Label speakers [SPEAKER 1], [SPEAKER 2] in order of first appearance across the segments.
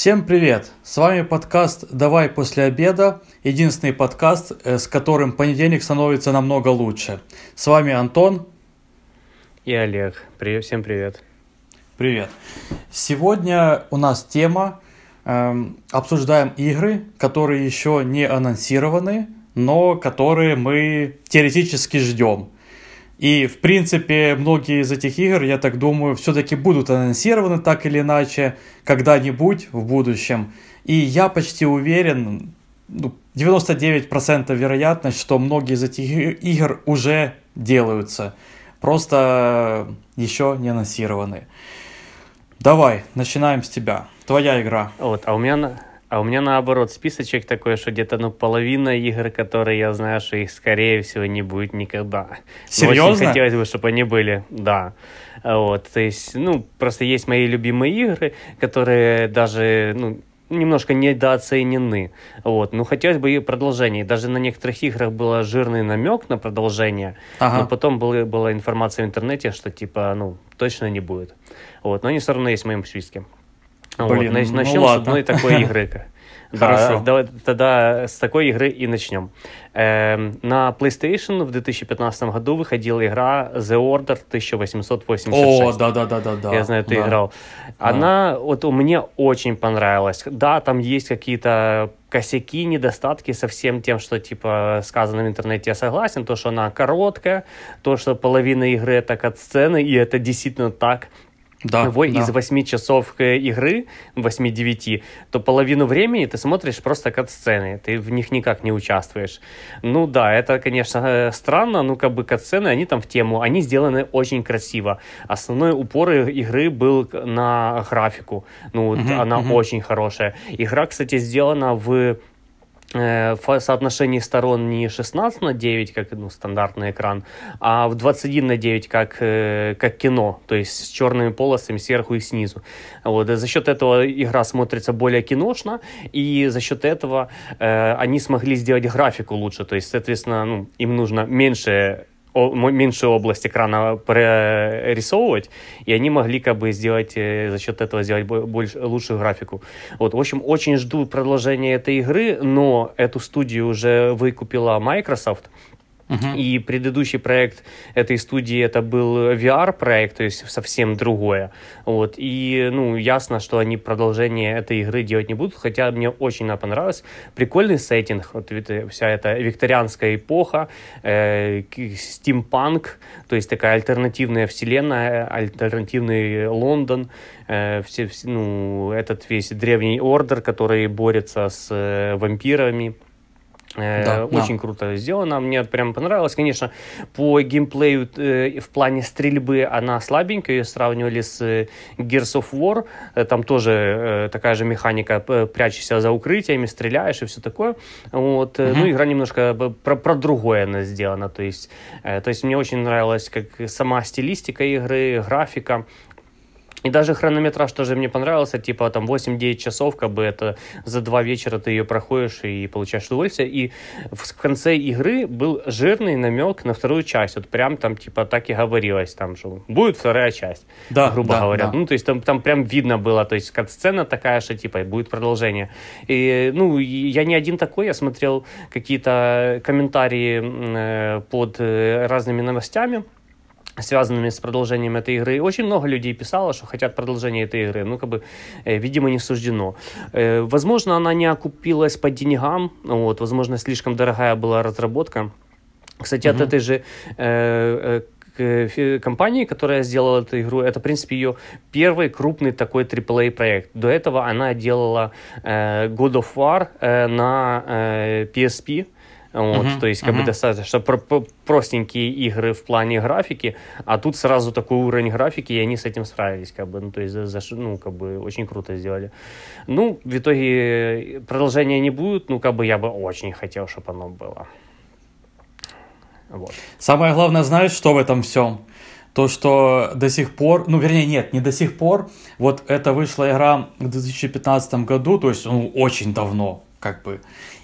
[SPEAKER 1] Всем привет! С вами подкаст «Давай после обеда», единственный подкаст, э, с которым понедельник становится намного лучше. С вами Антон.
[SPEAKER 2] И Олег. Привет, всем привет.
[SPEAKER 1] Привет. Сегодня у нас тема, эм, обсуждаем игры, которые еще не анонсированы, но которые мы теоретически ждем. И, в принципе, многие из этих игр, я так думаю, все-таки будут анонсированы так или иначе когда-нибудь в будущем. И я почти уверен, ну, 99% вероятность, что многие из этих игр уже делаются. Просто еще не анонсированы. Давай, начинаем с тебя. Твоя игра.
[SPEAKER 2] Вот, а у меня а у меня наоборот списочек такой, что где-то ну половина игр, которые я знаю, что их скорее всего не будет никогда.
[SPEAKER 1] Серьезно?
[SPEAKER 2] очень хотелось бы, чтобы они были, да. Вот, то есть, ну, просто есть мои любимые игры, которые даже, ну, немножко недооценены. Вот. Ну, хотелось бы и продолжение. Даже на некоторых играх был жирный намек на продолжение, ага. но потом была, была информация в интернете, что типа, ну, точно не будет. Вот. Но они все равно есть в моем списке. Блин, вот, начнем ну, с одной такой игры.
[SPEAKER 1] Хорошо.
[SPEAKER 2] Да, давай тогда с такой игры и начнем. Эм, на PlayStation в 2015 году выходила игра The Order 1886.
[SPEAKER 1] О, да-да-да-да.
[SPEAKER 2] Я знаю, ты да. играл. Она, да. вот мне очень понравилась. Да, там есть какие-то косяки, недостатки со всем тем, что, типа, сказано в интернете, я согласен, то, что она короткая, то, что половина игры это кат-сцены, и это действительно так,
[SPEAKER 1] да,
[SPEAKER 2] его
[SPEAKER 1] да.
[SPEAKER 2] из 8 часов игры, 8-9, то половину времени ты смотришь просто кат-сцены, ты в них никак не участвуешь. Ну да, это, конечно, э, странно, ну как бы кат-сцены, они там в тему, они сделаны очень красиво. Основной упор игры был на графику, ну угу, она угу. очень хорошая. Игра, кстати, сделана Э, в соотношении сторон не 16 на 9, как ну, стандартный экран, а в 21 на 9, как, э, как кино, то есть с черными полосами сверху и снизу. Вот. За счет этого игра смотрится более киношно, и за счет этого э, они смогли сделать графику лучше, то есть, соответственно, ну, им нужно меньше меньшую область экрана прорисовывать, и они могли как бы сделать, э, за счет этого сделать больше, лучшую графику. Вот, в общем, очень жду продолжения этой игры, но эту студию уже выкупила Microsoft, Uh-huh. И предыдущий проект этой студии это был VR-проект, то есть совсем другое. Вот. И, ну, ясно, что они продолжение этой игры делать не будут, хотя мне очень она понравилась. Прикольный сеттинг, вот вся эта викторианская эпоха, э, стимпанк, то есть такая альтернативная вселенная, альтернативный Лондон, э, все, ну, этот весь древний ордер, который борется с э, вампирами, Э, да, Очень да. круто сделано, мне прям понравилось. Конечно, по геймплею э, в плане стрельбы она слабенькая, ее сравнивали с э, Gears of War, э, там тоже э, такая же механика, прячешься за укрытиями, стреляешь и все такое. Вот, угу. Ну, игра немножко про, про другое она сделана, то есть, э, то есть мне очень нравилась как сама стилистика игры, графика, и даже хронометраж тоже мне понравился, типа там 8-9 часов, как бы это за два вечера ты ее проходишь и получаешь удовольствие. И в конце игры был жирный намек на вторую часть. Вот прям там типа так и говорилось, там, что будет вторая часть,
[SPEAKER 1] да,
[SPEAKER 2] грубо
[SPEAKER 1] да,
[SPEAKER 2] говоря.
[SPEAKER 1] Да.
[SPEAKER 2] Ну, то есть там, там прям видно было, то есть как сцена такая, что типа будет продолжение. И, ну, я не один такой, я смотрел какие-то комментарии э, под э, разными новостями, связанными с продолжением этой игры. Очень много людей писало, что хотят продолжения этой игры. Ну, как бы, э, видимо, не суждено. Э, возможно, она не окупилась по деньгам. Вот, возможно, слишком дорогая была разработка. Кстати, mm-hmm. от этой же э, э, компании, которая сделала эту игру, это, в принципе, ее первый крупный такой AAA проект. До этого она делала э, God of War э, на э, PSP, вот, uh-huh, то есть, как uh-huh. бы достаточно про- про- простенькие игры в плане графики, а тут сразу такой уровень графики, и они с этим справились, как бы, ну, то есть, за, за, ну, как бы, очень круто сделали. Ну, в итоге продолжения не будет, ну, как бы, я бы очень хотел, чтобы оно было.
[SPEAKER 1] Вот. Самое главное, знаешь, что в этом всем? То, что до сих пор, ну, вернее, нет, не до сих пор, вот это вышла игра в 2015 году, то есть, ну, очень давно, как бы.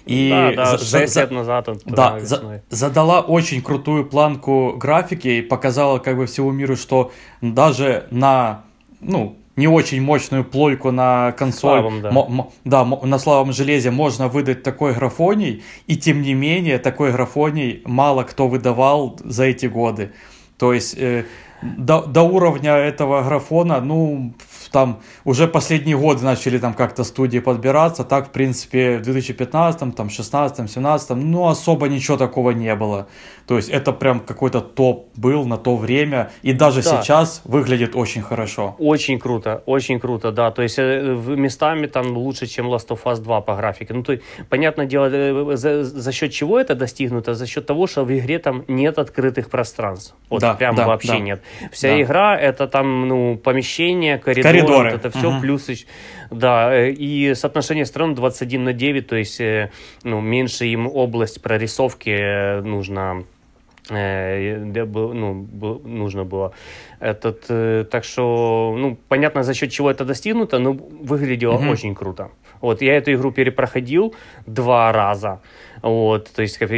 [SPEAKER 2] И да, да, за, 6 за, лет назад. Он
[SPEAKER 1] да, за, задала очень крутую планку графики и показала как бы всему миру, что даже на, ну, не очень мощную плойку на консоль,
[SPEAKER 2] Славом, да.
[SPEAKER 1] да, на слабом железе можно выдать такой графоний, и тем не менее такой графоний мало кто выдавал за эти годы. То есть э, до, до уровня этого графона, ну, там уже последние годы начали там как-то студии подбираться, так, в принципе, в 2015, там, 16, 17, ну, особо ничего такого не было. То есть это прям какой-то топ был на то время, и даже
[SPEAKER 2] Да.
[SPEAKER 1] сейчас выглядит очень хорошо.
[SPEAKER 2] Очень круто, очень круто, да. То есть э, местами там лучше, чем Last of Us 2 по графике. Ну, то есть, понятное дело, э, за, за счет чего это достигнуто? За счет того, что в игре там нет открытых пространств. Вот
[SPEAKER 1] Да,
[SPEAKER 2] прям
[SPEAKER 1] да,
[SPEAKER 2] вообще
[SPEAKER 1] да.
[SPEAKER 2] нет. Вся
[SPEAKER 1] Да.
[SPEAKER 2] игра это там, ну, помещение, коридоры,
[SPEAKER 1] Коридоры,
[SPEAKER 2] вот это все
[SPEAKER 1] мгм.
[SPEAKER 2] плюс ещё- Да, э, и соотношение сторон 21 на 9, то есть, э, ну, меньше им область прорисовки э, нужно ну, был- нужно было. Этот, э, так что, ну, понятно, за счет чего это достигнуто, но выглядело
[SPEAKER 1] Мгм.
[SPEAKER 2] очень круто. Вот, я эту игру перепроходил два раза, вот, то есть, как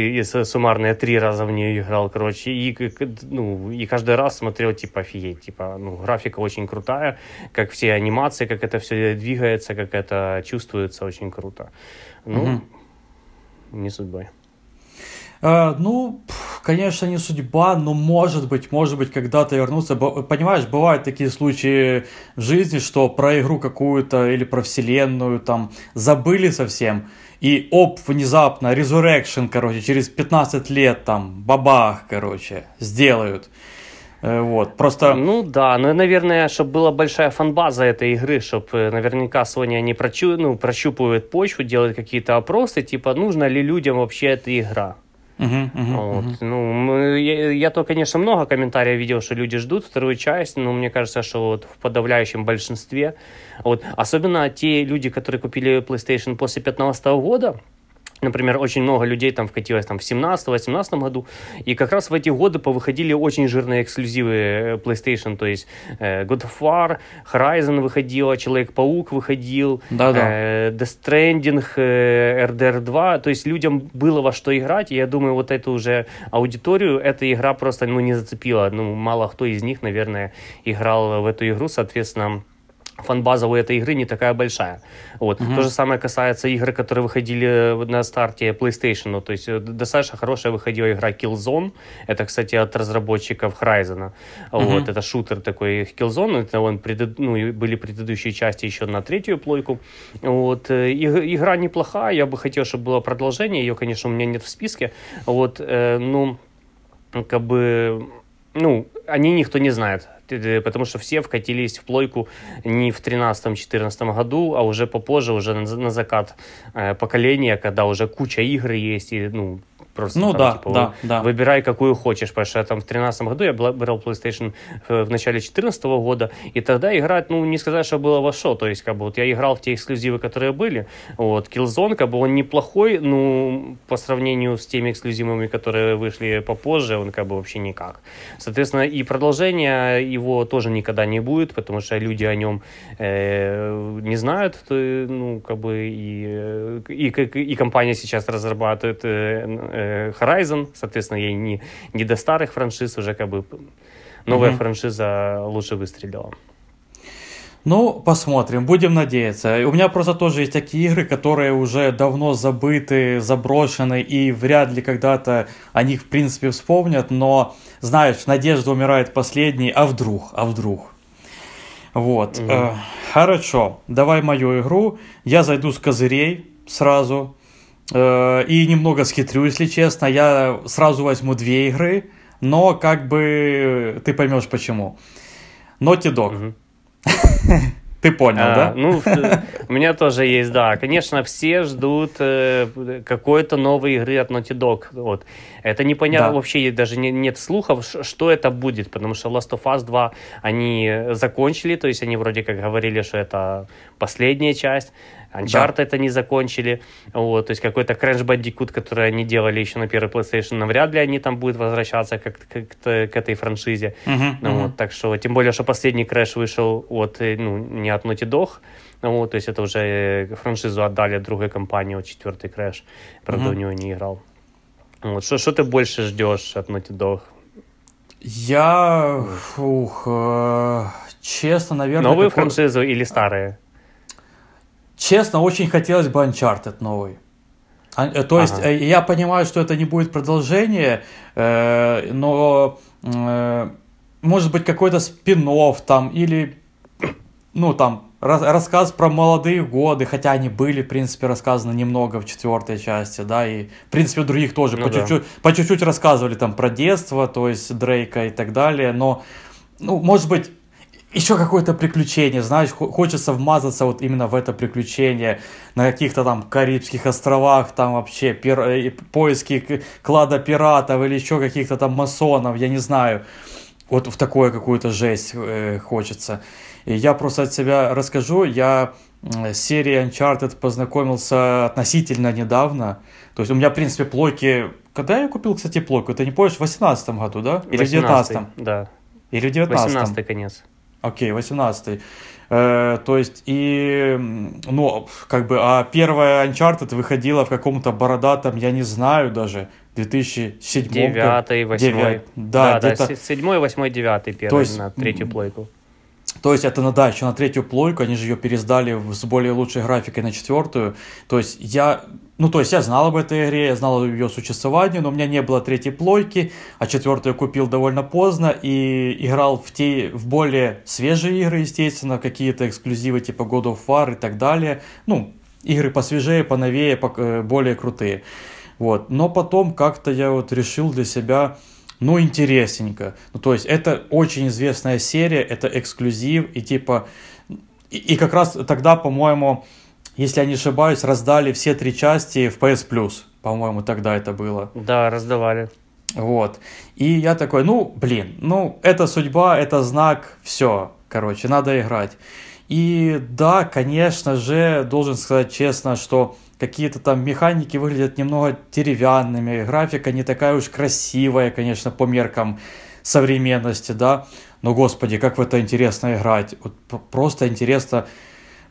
[SPEAKER 2] суммарно я три раза в нее играл, короче, и, ну, и каждый раз смотрел, типа, офигеть, типа, ну, графика очень крутая, как все анимации, как это все двигается, как это чувствуется, очень круто. Ну,
[SPEAKER 1] Мгм.
[SPEAKER 2] не судьбой.
[SPEAKER 1] Э, ну, конечно, не судьба, но может быть, может быть, когда-то вернуться. Понимаешь, бывают такие случаи в жизни, что про игру какую-то или про вселенную там забыли совсем, и оп, внезапно, Resurrection, короче, через 15 лет там, бабах, короче, сделают. Э, Вот, просто...
[SPEAKER 2] Ну да, ну, наверное, чтобы была большая фанбаза этой игры, чтобы наверняка Sony они прочу, ну, прощупывают почву, делают какие-то опросы, типа, нужна ли людям вообще эта игра.
[SPEAKER 1] Мгм,
[SPEAKER 2] Вот.
[SPEAKER 1] мгм.
[SPEAKER 2] Ну, мы- я, я то, конечно, много комментариев видел, что люди ждут вторую часть, но мне кажется, что вот в подавляющем большинстве, вот, особенно те люди, которые купили PlayStation после 2015 года, Например, очень много людей там вкатилось там, в 17-18 году, и как раз в эти годы повыходили очень жирные эксклюзивы э, PlayStation, то есть э, God of War, Horizon выходила, Человек-паук выходил,
[SPEAKER 1] Да-да.
[SPEAKER 2] э, Death Stranding, э, RDR 2, то есть людям было во что играть, и я думаю, вот эту уже аудиторию эта игра просто ну, не зацепила, ну, мало кто из них, наверное, играл в эту игру, соответственно, фанбаза у этой игры не такая большая. Вот. То же самое касается игр, которые выходили на старте PlayStation. То есть э, достаточно хорошая выходила игра Killzone. Это, кстати, от разработчиков Horizon. Вот. Это шутер такой Killzone. Это он предыд- ну, и были предыдущие части еще на третью плойку. Вот. э, иг- Игра неплохая. Я бы хотел, чтобы было продолжение. Ее, конечно, у меня нет в списке. Вот. э, Ну, как бы, ну, они никто не знает, потому что все вкатились в плойку не в 13-14 году, а уже попозже, уже на, на закат э, поколения, когда уже куча игр есть, и, ну, просто
[SPEAKER 1] Ну
[SPEAKER 2] там,
[SPEAKER 1] да,
[SPEAKER 2] типа,
[SPEAKER 1] да, да.
[SPEAKER 2] выбирай, какую хочешь, потому что там в 13 году я брал PlayStation в, в начале 14 года, и тогда играть, ну, не сказать, что было во что, то есть, как бы, вот я играл в те эксклюзивы, которые были, вот, Killzone, как бы, он неплохой, ну, по сравнению с теми эксклюзивами, которые вышли попозже, он, как бы, вообще никак. Соответственно, и продолжения его тоже никогда не будет, потому что люди о нем э, не знают, то, ну, как бы, и, э, и, как- и компания сейчас разрабатывает э, э, Horizon, соответственно, ей не, не до старых франшиз, уже как бы новая
[SPEAKER 1] Мгм.
[SPEAKER 2] франшиза лучше выстрелила.
[SPEAKER 1] Ну, посмотрим, будем надеяться. У меня просто тоже есть такие игры, которые уже давно забыты, заброшены, и вряд ли когда-то о них, в принципе, вспомнят, но, знаешь, надежда умирает последней, а вдруг, а вдруг. Вот,
[SPEAKER 2] Мгм.
[SPEAKER 1] э, хорошо, давай мою игру, я зайду с козырей сразу, и немного схитрю, если честно, я сразу возьму две игры, но как бы ты поймешь почему. Naughty Dog. Ты понял,
[SPEAKER 2] А,
[SPEAKER 1] да?
[SPEAKER 2] Ну, у меня тоже есть, да. Конечно, все ждут э, какой-то новой игры от Naughty Dog. Вот. Это непонятно,
[SPEAKER 1] Да.
[SPEAKER 2] вообще даже не- нет слухов, что это будет, потому что Last of Us 2 они закончили, то есть они вроде как говорили, что это последняя часть. Uncharted они закончили. Вот, то есть какой-то Crash Bandicoot, который они делали еще на первый PlayStation, навряд ли они там будут возвращаться как, как к этой франшизе.
[SPEAKER 1] Мгм,
[SPEAKER 2] Ну,
[SPEAKER 1] мгм.
[SPEAKER 2] вот, так что, тем более, что последний Crash вышел от, э, ну, не от Naughty Dog, ну, вот, то есть это уже э, франшизу отдали другой компании, вот четвертый Crash, правда,
[SPEAKER 1] Мгм.
[SPEAKER 2] у него не играл. Вот, что, что ты больше ждешь от Naughty Dog?
[SPEAKER 1] Я, фух, э, честно, наверное...
[SPEAKER 2] Новую
[SPEAKER 1] какой-
[SPEAKER 2] франшизу или старые?
[SPEAKER 1] Честно, очень хотелось бы Uncharted новый. А, э, То есть,
[SPEAKER 2] Ага.
[SPEAKER 1] э, я понимаю, что это не будет продолжение, э, но э, может быть какой-то спин там или, ну там, рас- рассказ про молодые годы, хотя они были, в принципе, рассказаны немного в четвертой части, да, и, в принципе, других тоже
[SPEAKER 2] Ну
[SPEAKER 1] по
[SPEAKER 2] да.
[SPEAKER 1] чуть-чуть, по чуть-чуть рассказывали там про детство, то есть Дрейка и так далее, но, ну, может быть, еще какое-то приключение, знаешь, хо- хочется вмазаться вот именно в это приключение на каких-то там Карибских островах, там вообще пир- э, поиски клада пиратов или еще каких-то там масонов, я не знаю. Вот в такое какую-то жесть э, хочется. И я просто от себя расскажу, я с серией Uncharted познакомился относительно недавно. То есть у меня, в принципе, плойки... Когда я купил, кстати, плойку? Ты не помнишь? В 18 году, да? Или в 19
[SPEAKER 2] Да,
[SPEAKER 1] Или в 19
[SPEAKER 2] 18 конец.
[SPEAKER 1] Окей, 18 Э, то есть, и, ну, как бы, а первая Uncharted выходила в каком-то бородатом, я не знаю даже, 2007 как-
[SPEAKER 2] Девятый, восьмой.
[SPEAKER 1] Девят- Да,
[SPEAKER 2] да, се- седьмой, восьмой, девятый первый
[SPEAKER 1] То есть,
[SPEAKER 2] на третью плойку.
[SPEAKER 1] То есть это, ну да, еще на третью плойку, они же ее пересдали с более лучшей графикой на четвертую. То есть я, ну то есть я знал об этой игре, я знал о ее существовании, но у меня не было третьей плойки, а четвертую купил довольно поздно и играл в те, в более свежие игры, естественно, какие-то эксклюзивы типа God of War и так далее. Ну, игры посвежее, поновее, э, более крутые. Вот. Но потом как-то я вот решил для себя, ну, интересненько. Ну, то есть, это очень известная серия, это эксклюзив, и типа... И, и как раз тогда, по-моему, если я не ошибаюсь, раздали все три части в PS Plus. По-моему, тогда это было.
[SPEAKER 2] Да, раздавали.
[SPEAKER 1] Вот. И я такой, ну, блин, ну, это судьба, это знак, все, короче, надо играть. И да, конечно же, должен сказать честно, что какие-то там механики выглядят немного деревянными, графика не такая уж красивая, конечно, по меркам современности, да, но, господи, как в это интересно играть, вот просто интересно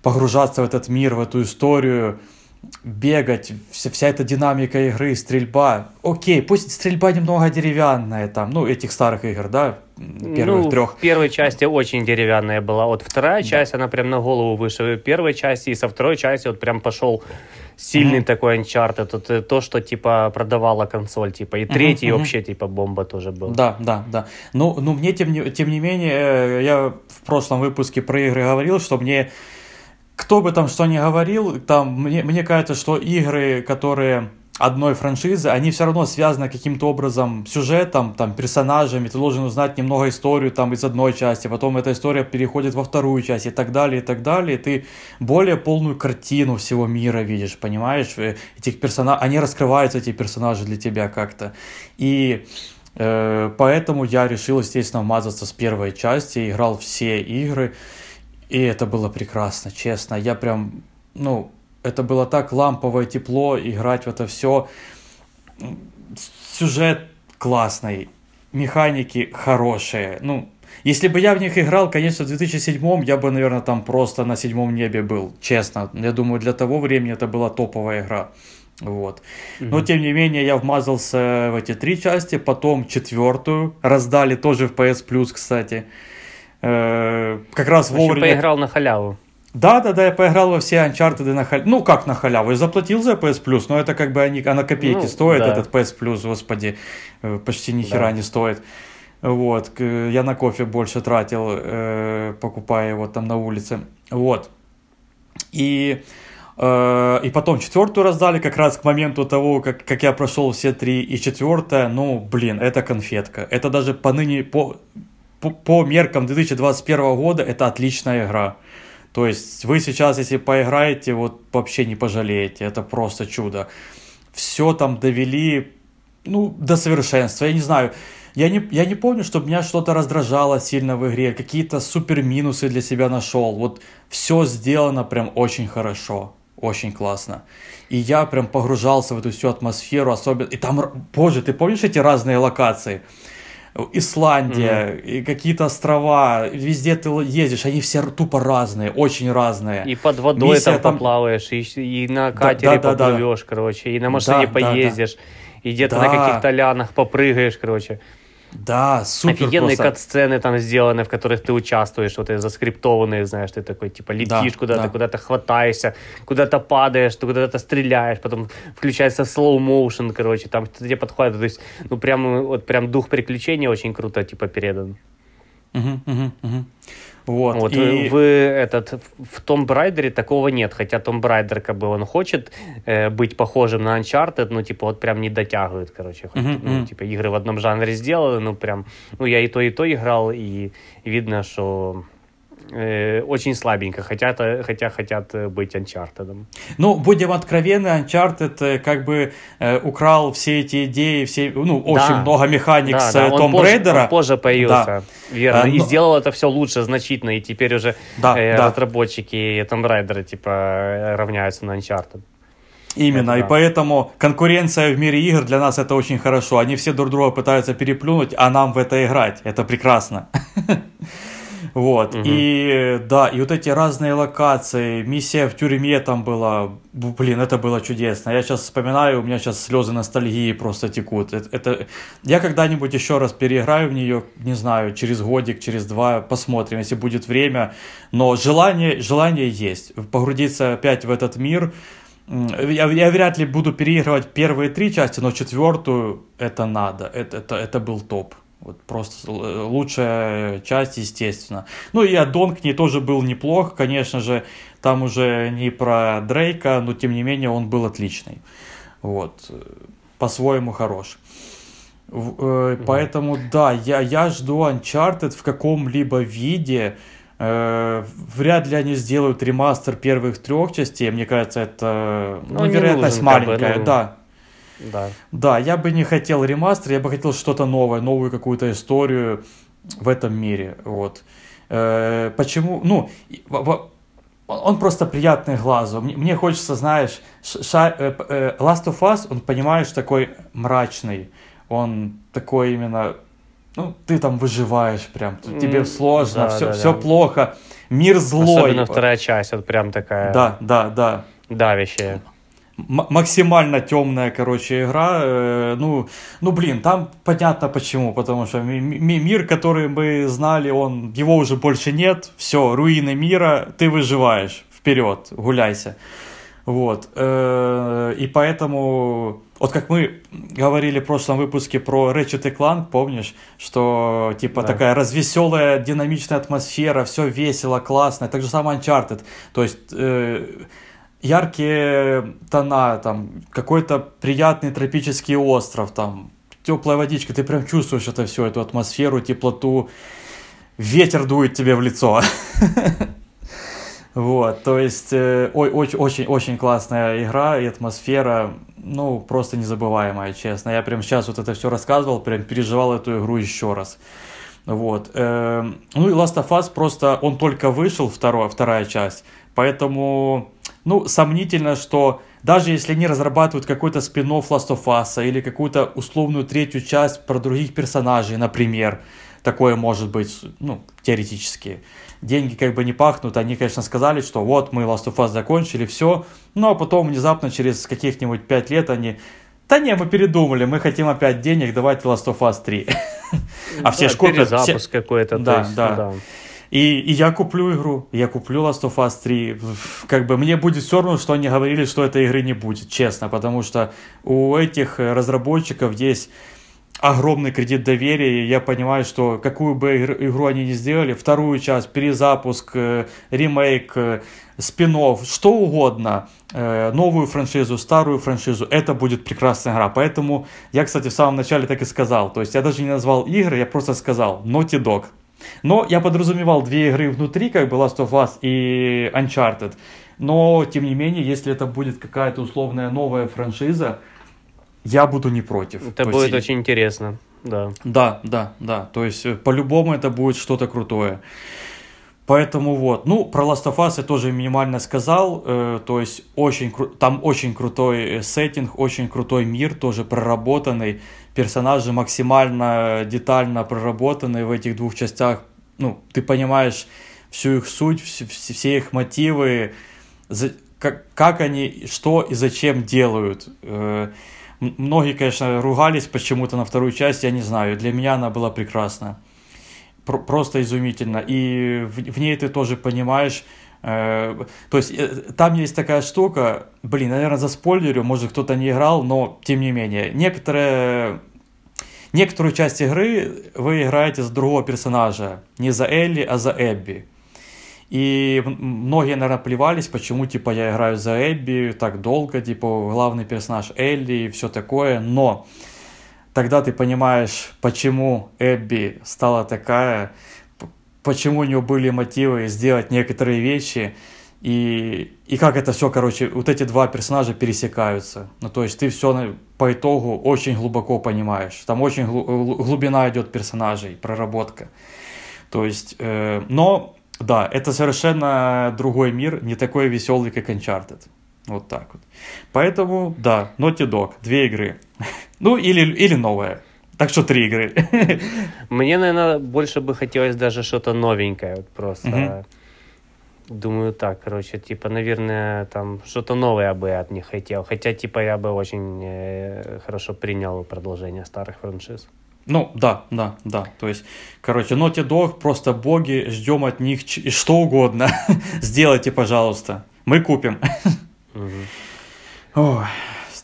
[SPEAKER 1] погружаться в этот мир, в эту историю, бегать, вся, вся эта динамика игры, стрельба. Окей, пусть стрельба немного деревянная там, ну, этих старых игр, да, первых
[SPEAKER 2] ну,
[SPEAKER 1] трех.
[SPEAKER 2] В первой части очень деревянная была. Вот вторая часть, она прям на голову выше первой части, и со второй части вот прям пошел сильный
[SPEAKER 1] Мгм.
[SPEAKER 2] такой Uncharted. Вот, э, то, что типа продавала консоль, типа. И третий
[SPEAKER 1] мгм.
[SPEAKER 2] вообще типа бомба тоже был.
[SPEAKER 1] Да, да, да. Ну, ну мне, тем не, тем не менее, э, я в прошлом выпуске про игры говорил, что мне, кто бы там что ни говорил, там, мне, мне кажется, что игры, которые одной франшизы, они все равно связаны каким-то образом сюжетом, там, персонажами, ты должен узнать немного историю там из одной части, потом эта история переходит во вторую часть и так далее, и так далее, и ты более полную картину всего мира видишь, понимаешь, Э, этих персонажей, они раскрываются, эти персонажи для тебя как-то, и Э, Поэтому я решил, естественно, вмазаться с первой части, играл все игры, и это было прекрасно, честно. Я прям, ну, это было так ламповое тепло, играть в это все. Сюжет классный, механики хорошие. Ну, если бы я в них играл, конечно, в 2007 я бы, наверное, там просто на седьмом небе был, честно. Я думаю, для того времени это была топовая игра. Вот. Но,
[SPEAKER 2] Мгм.
[SPEAKER 1] тем не менее, я вмазался в эти три части, потом четвертую раздали тоже в PS Plus, кстати. Э, как раз
[SPEAKER 2] В общем,
[SPEAKER 1] вовремя...
[SPEAKER 2] поиграл на халяву.
[SPEAKER 1] Да, да, да, я поиграл во все Uncharted на халяву. Ну, как на халяву? Я заплатил за PS Plus, но это как бы они, она копейки
[SPEAKER 2] Ну,
[SPEAKER 1] стоит,
[SPEAKER 2] да.
[SPEAKER 1] этот PS Plus, господи, э, почти ни хера
[SPEAKER 2] Да.
[SPEAKER 1] не стоит. Вот, я на кофе больше тратил, э, покупая его там на улице. Вот. И, э, и потом четвертую раздали как раз к моменту того, как, как я прошел все три. И четвертая, ну, блин, это конфетка. Это даже по ныне, по, по, по меркам 2021 года, это отличная игра. То есть вы сейчас, если поиграете, вот вообще не пожалеете. Это просто чудо. Все там довели, ну, до совершенства. Я не знаю, я не, я не помню, чтобы меня что-то раздражало сильно в игре, какие-то супер минусы для себя нашел. Вот все сделано прям очень хорошо, очень классно. И я прям погружался в эту всю атмосферу, особенно... И там, боже, ты помнишь эти разные локации? Исландия, и какие-то острова, везде ты ездишь, они все тупо разные, очень разные.
[SPEAKER 2] И под водой
[SPEAKER 1] Миссия
[SPEAKER 2] там
[SPEAKER 1] там-
[SPEAKER 2] поплаваешь, и, и на катере
[SPEAKER 1] да, да, да.
[SPEAKER 2] поплывешь, короче, и на машине
[SPEAKER 1] Да, да, да.
[SPEAKER 2] поездишь, и где-то
[SPEAKER 1] Да.
[SPEAKER 2] на каких-то лянах попрыгаешь, короче.
[SPEAKER 1] Да, супер
[SPEAKER 2] Офигенные
[SPEAKER 1] просто.
[SPEAKER 2] кат-сцены там сделаны, в которых ты участвуешь, вот и заскриптованные, знаешь, ты такой, типа, летишь
[SPEAKER 1] Да,
[SPEAKER 2] куда-то,
[SPEAKER 1] да.
[SPEAKER 2] куда-то хватаешься, куда-то падаешь, ты куда-то стреляешь, потом включается slow motion, короче, там тебе подходит, то есть, ну, прям, вот прям дух приключения очень круто, типа, передан.
[SPEAKER 1] Мгм, мгм, мгм. Вот.
[SPEAKER 2] Вот,
[SPEAKER 1] и-
[SPEAKER 2] в этот, в Tomb Raider такого нет, хотя Tomb Raider, как бы, он хочет э, быть похожим на Uncharted, ну, типа, вот прям не дотягивает, короче, хоть,
[SPEAKER 1] Мгм,
[SPEAKER 2] ну, типа, игры в одном жанре сделали, ну, прям, ну, я и то, и то играл, и видно, что э, очень слабенько, хотят, хотя хотят э, быть Uncharted.
[SPEAKER 1] Ну, будем откровенны, Uncharted э, как бы э, украл все эти идеи, все, ну, очень
[SPEAKER 2] Да.
[SPEAKER 1] много механик
[SPEAKER 2] Да,
[SPEAKER 1] с
[SPEAKER 2] да,
[SPEAKER 1] Tomb
[SPEAKER 2] позже,
[SPEAKER 1] Raider.
[SPEAKER 2] он позже появился, верно,
[SPEAKER 1] А,
[SPEAKER 2] и
[SPEAKER 1] но-
[SPEAKER 2] сделал это все лучше значительно, и теперь уже
[SPEAKER 1] Да,
[SPEAKER 2] э,
[SPEAKER 1] да.
[SPEAKER 2] разработчики Tomb Raider, типа, равняются на Uncharted.
[SPEAKER 1] Именно,
[SPEAKER 2] Это
[SPEAKER 1] и
[SPEAKER 2] да.
[SPEAKER 1] поэтому конкуренция в мире игр для нас это очень хорошо. Они все друг друга пытаются переплюнуть, а нам в это играть. Это прекрасно. Вот,
[SPEAKER 2] Мгм.
[SPEAKER 1] и да, и вот эти разные локации, миссия в тюрьме там была, блин, это было чудесно. Я сейчас вспоминаю, у меня сейчас слезы ностальгии просто текут. Это, это- я когда-нибудь еще раз переиграю в нее, не знаю, через годик, через два, посмотрим, если будет время. Но желание, желание есть, погрузиться опять в этот мир. Я, я вряд ли буду переигрывать первые три части, но четвертую это надо. Это, это, это был топ. Вот просто л- лучшая часть, естественно. Ну и аддон к ней тоже был неплох, конечно же. Там уже не про Дрейка, но тем не менее он был отличный. Вот. э, По-своему хорош. Э, Поэтому, да, я, я жду Uncharted в каком-либо виде. Э, Вряд ли они сделают ремастер первых трех частей. Мне кажется, это
[SPEAKER 2] Ну,
[SPEAKER 1] ну, вероятность
[SPEAKER 2] нужен, как бы,
[SPEAKER 1] маленькая.
[SPEAKER 2] ну.
[SPEAKER 1] Да,
[SPEAKER 2] Да.
[SPEAKER 1] да, я бы не хотел ремастер, я бы хотел что-то новое, новую какую-то историю в этом мире. Вот. Э, почему? Ну, он просто приятный глазу. Мне, хочется, знаешь, ша- э, э, Last of Us, он, понимаешь, такой мрачный. Он такой именно, ну, ты там выживаешь прям, тебе сложно,
[SPEAKER 2] да,
[SPEAKER 1] все,
[SPEAKER 2] да,
[SPEAKER 1] все
[SPEAKER 2] да.
[SPEAKER 1] плохо, мир злой.
[SPEAKER 2] Особенно вторая часть, вот прям такая
[SPEAKER 1] Да, да, да.
[SPEAKER 2] давящая.
[SPEAKER 1] Максимально темная, короче, игра. Э, ну, ну, блин, там понятно почему. Потому что ми- ми- мир, который мы знали, он, его уже больше нет. Все, руины мира, ты выживаешь. Вперед, гуляйся. Вот. э, и поэтому, вот как мы говорили в прошлом выпуске про Ratchet и Clank, помнишь, что типа
[SPEAKER 2] Да.
[SPEAKER 1] такая развеселая, динамичная атмосфера, все весело, классно. Так же самое Uncharted. То есть э, яркие тона, там какой-то приятный тропический остров, там теплая водичка, ты прям чувствуешь это все, эту атмосферу, теплоту, ветер дует тебе в лицо. Вот, то есть э, ой- очень, очень, очень классная игра и атмосфера, ну, просто незабываемая, честно. Я прям сейчас вот это все рассказывал, прям переживал эту игру еще раз. Вот. эм, Ну и Last of Us просто, он только вышел, второй, вторая часть, поэтому, ну, сомнительно, что даже если они разрабатывают какой-то спин Last of Us или какую-то условную третью часть про других персонажей, например, такое может быть, ну, теоретически. Деньги как бы не пахнут, они, конечно, сказали, что вот мы Last of Us закончили, все, но потом внезапно через каких-нибудь 5 лет они, да не, мы передумали, мы хотим опять денег, давайте Last of Us 3. А все ж купят, все-
[SPEAKER 2] Перезапуск какой-то. то
[SPEAKER 1] Да,
[SPEAKER 2] есть,
[SPEAKER 1] да.
[SPEAKER 2] ну да.
[SPEAKER 1] И, и я куплю игру, я куплю Last of Us 3. Как бы мне будет все равно, что они говорили, что этой игры не будет, честно, потому что у этих разработчиков есть огромный кредит доверия, и я понимаю, что какую бы игр- игру они ни сделали, вторую часть, перезапуск, э, ремейк, э, спин что угодно, э, новую франшизу, старую франшизу, это будет прекрасная игра. Поэтому я, кстати, в самом начале так и сказал. То есть я даже не назвал игры, я просто сказал Naughty Dog. Но я подразумевал две игры внутри, как бы Last of Us и Uncharted. Но, тем не менее, если это будет какая-то условная новая франшиза, я буду не против.
[SPEAKER 2] Это
[SPEAKER 1] То
[SPEAKER 2] будет
[SPEAKER 1] есть,
[SPEAKER 2] очень интересно. Да.
[SPEAKER 1] Да, да, да. То есть, э, по-любому это будет что-то крутое. Поэтому вот, ну, про Last of Us я тоже минимально сказал, э, то есть очень кру- там очень крутой э, сеттинг, очень крутой мир, тоже проработанный, персонажи максимально детально проработаны в этих двух частях, ну, ты понимаешь всю их суть, вс- вс- все их мотивы, как, как они, что и зачем делают. Э, многие, конечно, ругались почему-то на вторую часть, я не знаю. Для меня она была прекрасна. Просто изумительно. И в, в ней ты тоже понимаешь, э, то есть э, там есть такая штука, блин, наверное, за спойлерю, может кто-то не играл, но тем не менее, некоторые Некоторую часть игры вы играете за другого персонажа, не за Элли, а за Эбби. И многие, наверное, плевались, почему, типа, я играю за Эбби так долго, типа, главный персонаж Элли и все такое, но тогда ты понимаешь, почему Эбби стала такая, почему у нее были мотивы сделать некоторые вещи, и, и как это все, короче, вот эти два персонажа пересекаются. Ну, то есть ты все по итогу очень глубоко понимаешь. Там очень глубина идет персонажей, проработка. То есть, э, но, да, это совершенно другой мир, не такой веселый, как Uncharted. Вот так вот. Поэтому, да, Naughty Dog, две игры. ну, или, или новая. Так что три игры.
[SPEAKER 2] Мне, наверное, больше бы хотелось даже что-то новенькое. Вот просто. Uh-huh Думаю, так, короче, типа, наверное, там что-то новое я бы от них хотел. Хотя, типа, я бы очень э, хорошо принял продолжение старых франшиз.
[SPEAKER 1] Ну, да, да, да. То есть, короче, Naughty Dog, просто боги, ждем от них что угодно. Сделайте, пожалуйста. Мы купим.
[SPEAKER 2] Ой,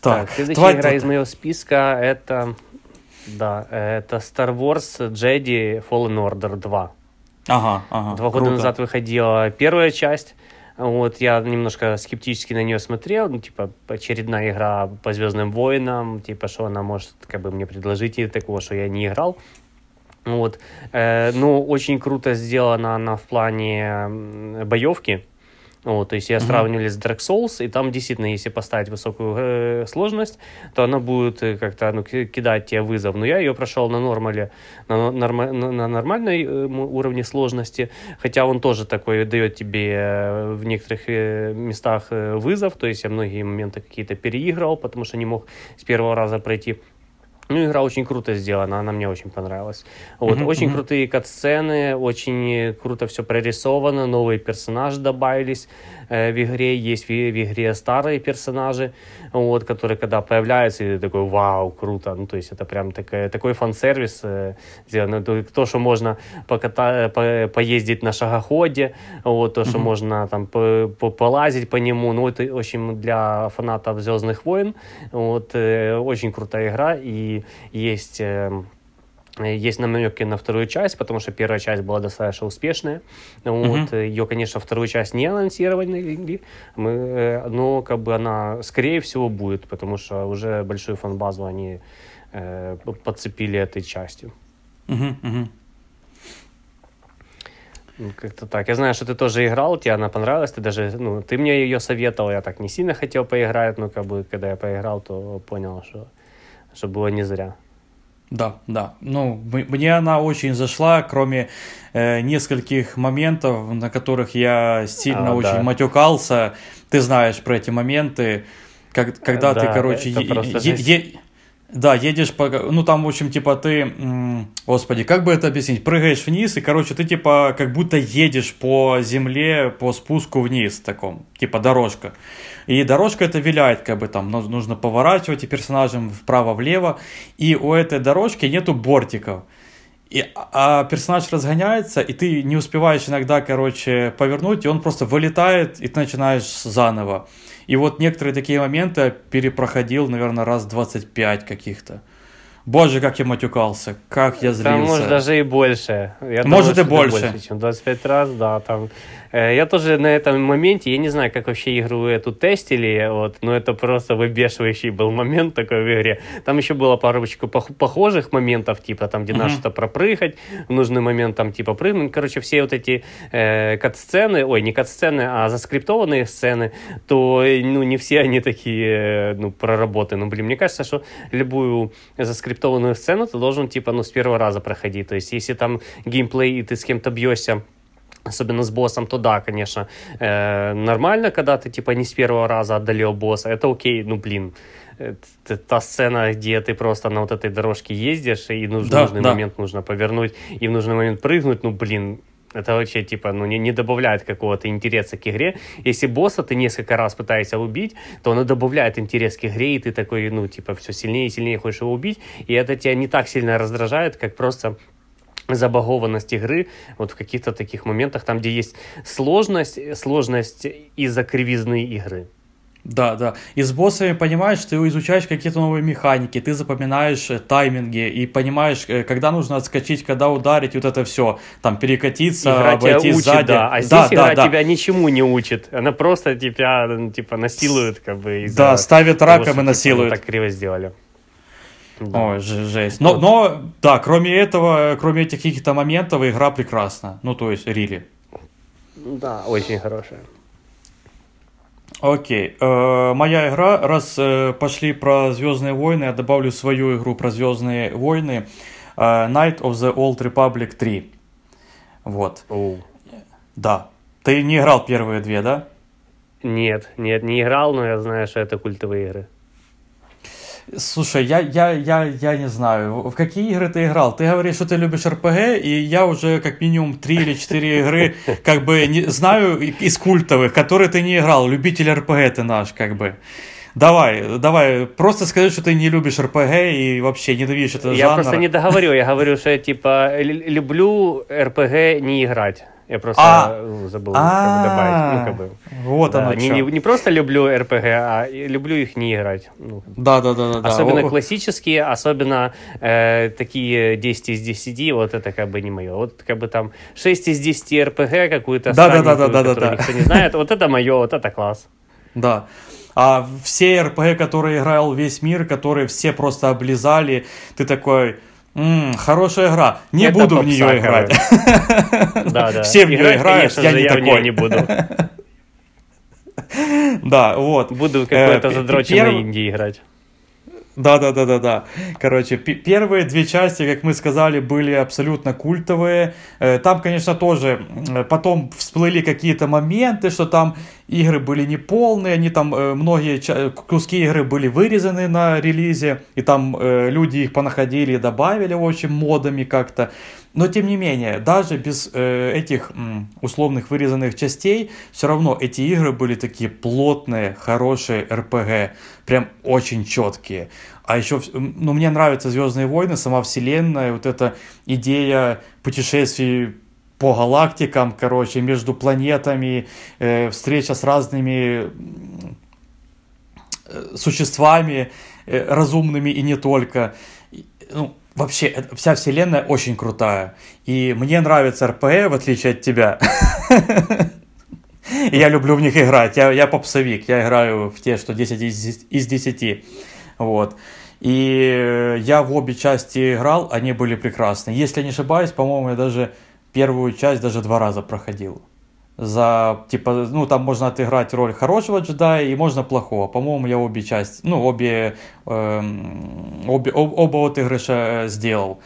[SPEAKER 2] так, следующая Твай... игра из моего списка это, да, это Star Wars Jedi Fallen Order 2.
[SPEAKER 1] Ага, ага.
[SPEAKER 2] Два года назад выходила первая часть. Вот, я немножко скептически на нее смотрел, ну, типа, очередная игра по Звездным войнам, типа, что она может, как бы, мне предложить и такого, что я не играл. Вот, э, ну, очень круто сделана она в плане боевки, вот, то есть я mm-hmm. сравнивали с Dark Souls, и там действительно, если поставить высокую э, сложность, то она будет э, как-то ну, кидать тебе вызов. Но я ее прошел на нормале, на, норма, на, нормальной э, уровне сложности, хотя он тоже такой дает тебе э, в некоторых местах вызов, то есть я многие моменты какие-то переигрывал, потому что не мог с первого раза пройти. Ну, игра очень круто сделана, она мне очень понравилась. Вот, uh-huh, очень крутые катсцены, очень круто все прорисовано, новые персонажи добавились в игре, есть в, в игре старые персонажи, вот, которые когда появляются, и такой, вау, круто, ну, то есть это прям такой, такой фан-сервис э, сделан, то, то, что можно поката, по, поездить на шагоходе, вот, то, что uh-huh. можно там по, по, полазить по нему, ну, это, общем, для фанатов «Звездных войн», вот, э, очень крутая игра, и есть эм, есть намеки на вторую часть, потому что первая часть была достаточно успешная. Вот, uh-huh. Ее, конечно, вторую часть не анонсировали, мы, э, но как бы она, скорее всего, будет, потому что уже большую фан-базу они э, подцепили этой частью. Uh-huh, uh-huh. Как-то так. Я знаю, что ты тоже играл, тебе она понравилась, ты даже, ну, ты мне ее советовал, я так не сильно хотел поиграть, но как бы, когда я поиграл, то понял, что что было не зря.
[SPEAKER 1] Да, да. Ну, мне она очень зашла, кроме э, нескольких моментов, на которых я сильно а, очень да. матюкался. Ты знаешь про эти моменты, как, когда да, ты, короче, е- е- да, едешь по... Ну, там, в общем, типа, ты... Господи, как бы это объяснить? Прыгаешь вниз, и, короче, ты, типа, как будто едешь по земле, по спуску вниз таком. Типа, дорожка. И дорожка это виляет, как бы там нужно поворачивать и персонажем вправо-влево. И у этой дорожки нету бортиков. И, а персонаж разгоняется, и ты не успеваешь иногда, короче, повернуть, и он просто вылетает, и ты начинаешь заново. И вот некоторые такие моменты перепроходил, наверное, раз 25 каких-то. Боже, как я матюкался, как я злился. Там,
[SPEAKER 2] может, даже и больше.
[SPEAKER 1] Я может, думаю, и больше.
[SPEAKER 2] больше. чем 25 раз, да, там я тоже на этом моменте, я не знаю, как вообще игру эту тестили, вот, но это просто выбешивающий был момент такой в игре. Там еще было парочку похожих моментов, типа там, где uh-huh. надо что-то пропрыгать, в нужный момент там типа прыгнуть. Короче, все вот эти э, кат-сцены, ой, не кат-сцены, а заскриптованные сцены, то ну, не все они такие ну, проработаны. Ну, блин, мне кажется, что любую заскриптованную сцену ты должен типа ну, с первого раза проходить. То есть, если там геймплей, и ты с кем-то бьешься, особенно с боссом, то да, конечно, э, нормально, когда ты типа не с первого раза одолел босса, это окей, ну блин, это та сцена, где ты просто на вот этой дорожке ездишь, и нуж, да, нужный да. момент нужно повернуть, и в нужный момент прыгнуть, ну блин, Это вообще, типа, ну, не, не добавляет какого-то интереса к игре. Если босса ты несколько раз пытаешься убить, то оно добавляет интерес к игре, и ты такой, ну, типа, все сильнее и сильнее хочешь его убить, и это тебя не так сильно раздражает, как просто забагованность игры вот в каких-то таких моментах, там, где есть сложность, сложность из-за кривизны игры.
[SPEAKER 1] Да, да. И с боссами понимаешь, ты изучаешь какие-то новые механики, ты запоминаешь э, тайминги и понимаешь, э, когда нужно отскочить, когда ударить, вот это все, там перекатиться,
[SPEAKER 2] игра
[SPEAKER 1] обойти
[SPEAKER 2] тебя учит,
[SPEAKER 1] сзади.
[SPEAKER 2] Да, а здесь
[SPEAKER 1] да,
[SPEAKER 2] игра
[SPEAKER 1] да, да.
[SPEAKER 2] тебя ничему не учит. Она просто тебя, типа, насилует, как бы,
[SPEAKER 1] Да, ставит раком
[SPEAKER 2] что,
[SPEAKER 1] и насилует.
[SPEAKER 2] так криво сделали. Да.
[SPEAKER 1] Ой, же- жесть. Но, но, да, кроме этого, кроме этих каких-то моментов, игра прекрасна. Ну, то есть, рили.
[SPEAKER 2] Да, очень хорошая.
[SPEAKER 1] Окей. Э, моя игра, раз э, пошли про Звездные войны, я добавлю свою игру про Звездные войны. э, Night of the Old Republic 3. Вот.
[SPEAKER 2] Оу.
[SPEAKER 1] Да. Ты не играл первые две, да?
[SPEAKER 2] Нет, нет, не играл, но я знаю, что это культовые игры.
[SPEAKER 1] Слушай, я, я, я, я не знаю, в какие игры ты играл? Ты говоришь, что ты любишь РПГ, и я уже как минимум 3 или 4 игры как бы не, знаю из культовых, которые ты не играл. Любитель РПГ ты наш, как бы. Давай, давай, просто скажи, что ты не любишь РПГ и вообще ненавидишь этот
[SPEAKER 2] Я
[SPEAKER 1] жанр.
[SPEAKER 2] просто не договорю, я говорю, что я типа люблю РПГ не играть. Я просто
[SPEAKER 1] А.
[SPEAKER 2] ну, забыл как бы, добавить. Ну,
[SPEAKER 1] А,
[SPEAKER 2] как бы.
[SPEAKER 1] Вот
[SPEAKER 2] Да,
[SPEAKER 1] оно
[SPEAKER 2] не, не- не просто люблю РПГ, а люблю их не играть. Ну,
[SPEAKER 1] Да, да, да, да. да.
[SPEAKER 2] Особенно
[SPEAKER 1] О,
[SPEAKER 2] классические, особенно э, такие 10 из 10, вот это как бы не мое. Вот как бы там 6 из 10 РПГ какую-то
[SPEAKER 1] Да, да, да, да, да,
[SPEAKER 2] которую
[SPEAKER 1] да.
[SPEAKER 2] никто не знает, вот это мое, вот это класс.
[SPEAKER 1] Да. А все РПГ, которые играл весь мир, которые все просто облизали, ты такой, «М, хорошая игра, не
[SPEAKER 2] Это
[SPEAKER 1] буду в нее играть.
[SPEAKER 2] Да, да.
[SPEAKER 1] Все в
[SPEAKER 2] Играть,
[SPEAKER 1] играют, я не
[SPEAKER 2] я в неё
[SPEAKER 1] такой.
[SPEAKER 2] не буду.
[SPEAKER 1] Да, вот.
[SPEAKER 2] Буду какой-то
[SPEAKER 1] Э,
[SPEAKER 2] задроченной Индии играть.
[SPEAKER 1] Да, да, да, да, да. Короче, пе- первые две части, как мы сказали, были абсолютно культовые. Э, Там, конечно, тоже потом всплыли какие-то моменты, что там игры были неполные, они там э, многие куски игры были вырезаны на релизе, и там э, люди их понаходили и добавили, в общем, модами как-то. Но тем не менее, даже без э, этих м, условных вырезанных частей, все равно эти игры были такие плотные, хорошие РПГ, прям очень четкие. А еще, ну, мне нравятся Звездные войны, сама вселенная, вот эта идея путешествий по галактикам, короче, между планетами, э, встреча с разными э, существами, э, разумными и не только. Ну, вообще, это- вся вселенная очень крутая. И мне нравится РПГ, в отличие от тебя. Я люблю в них играть. Я, я попсовик, я играю в те, что 10 из, из 10. Вот. И э, я в обе части играл, они были прекрасны. Если не ошибаюсь, по-моему, я даже первую часть даже два раза проходил. За, типа, ну, там можно отыграть роль хорошего джедая и можно плохого. По-моему, я обе части, ну, обе, эм, обе, об- оба отыгрыша э, сделал.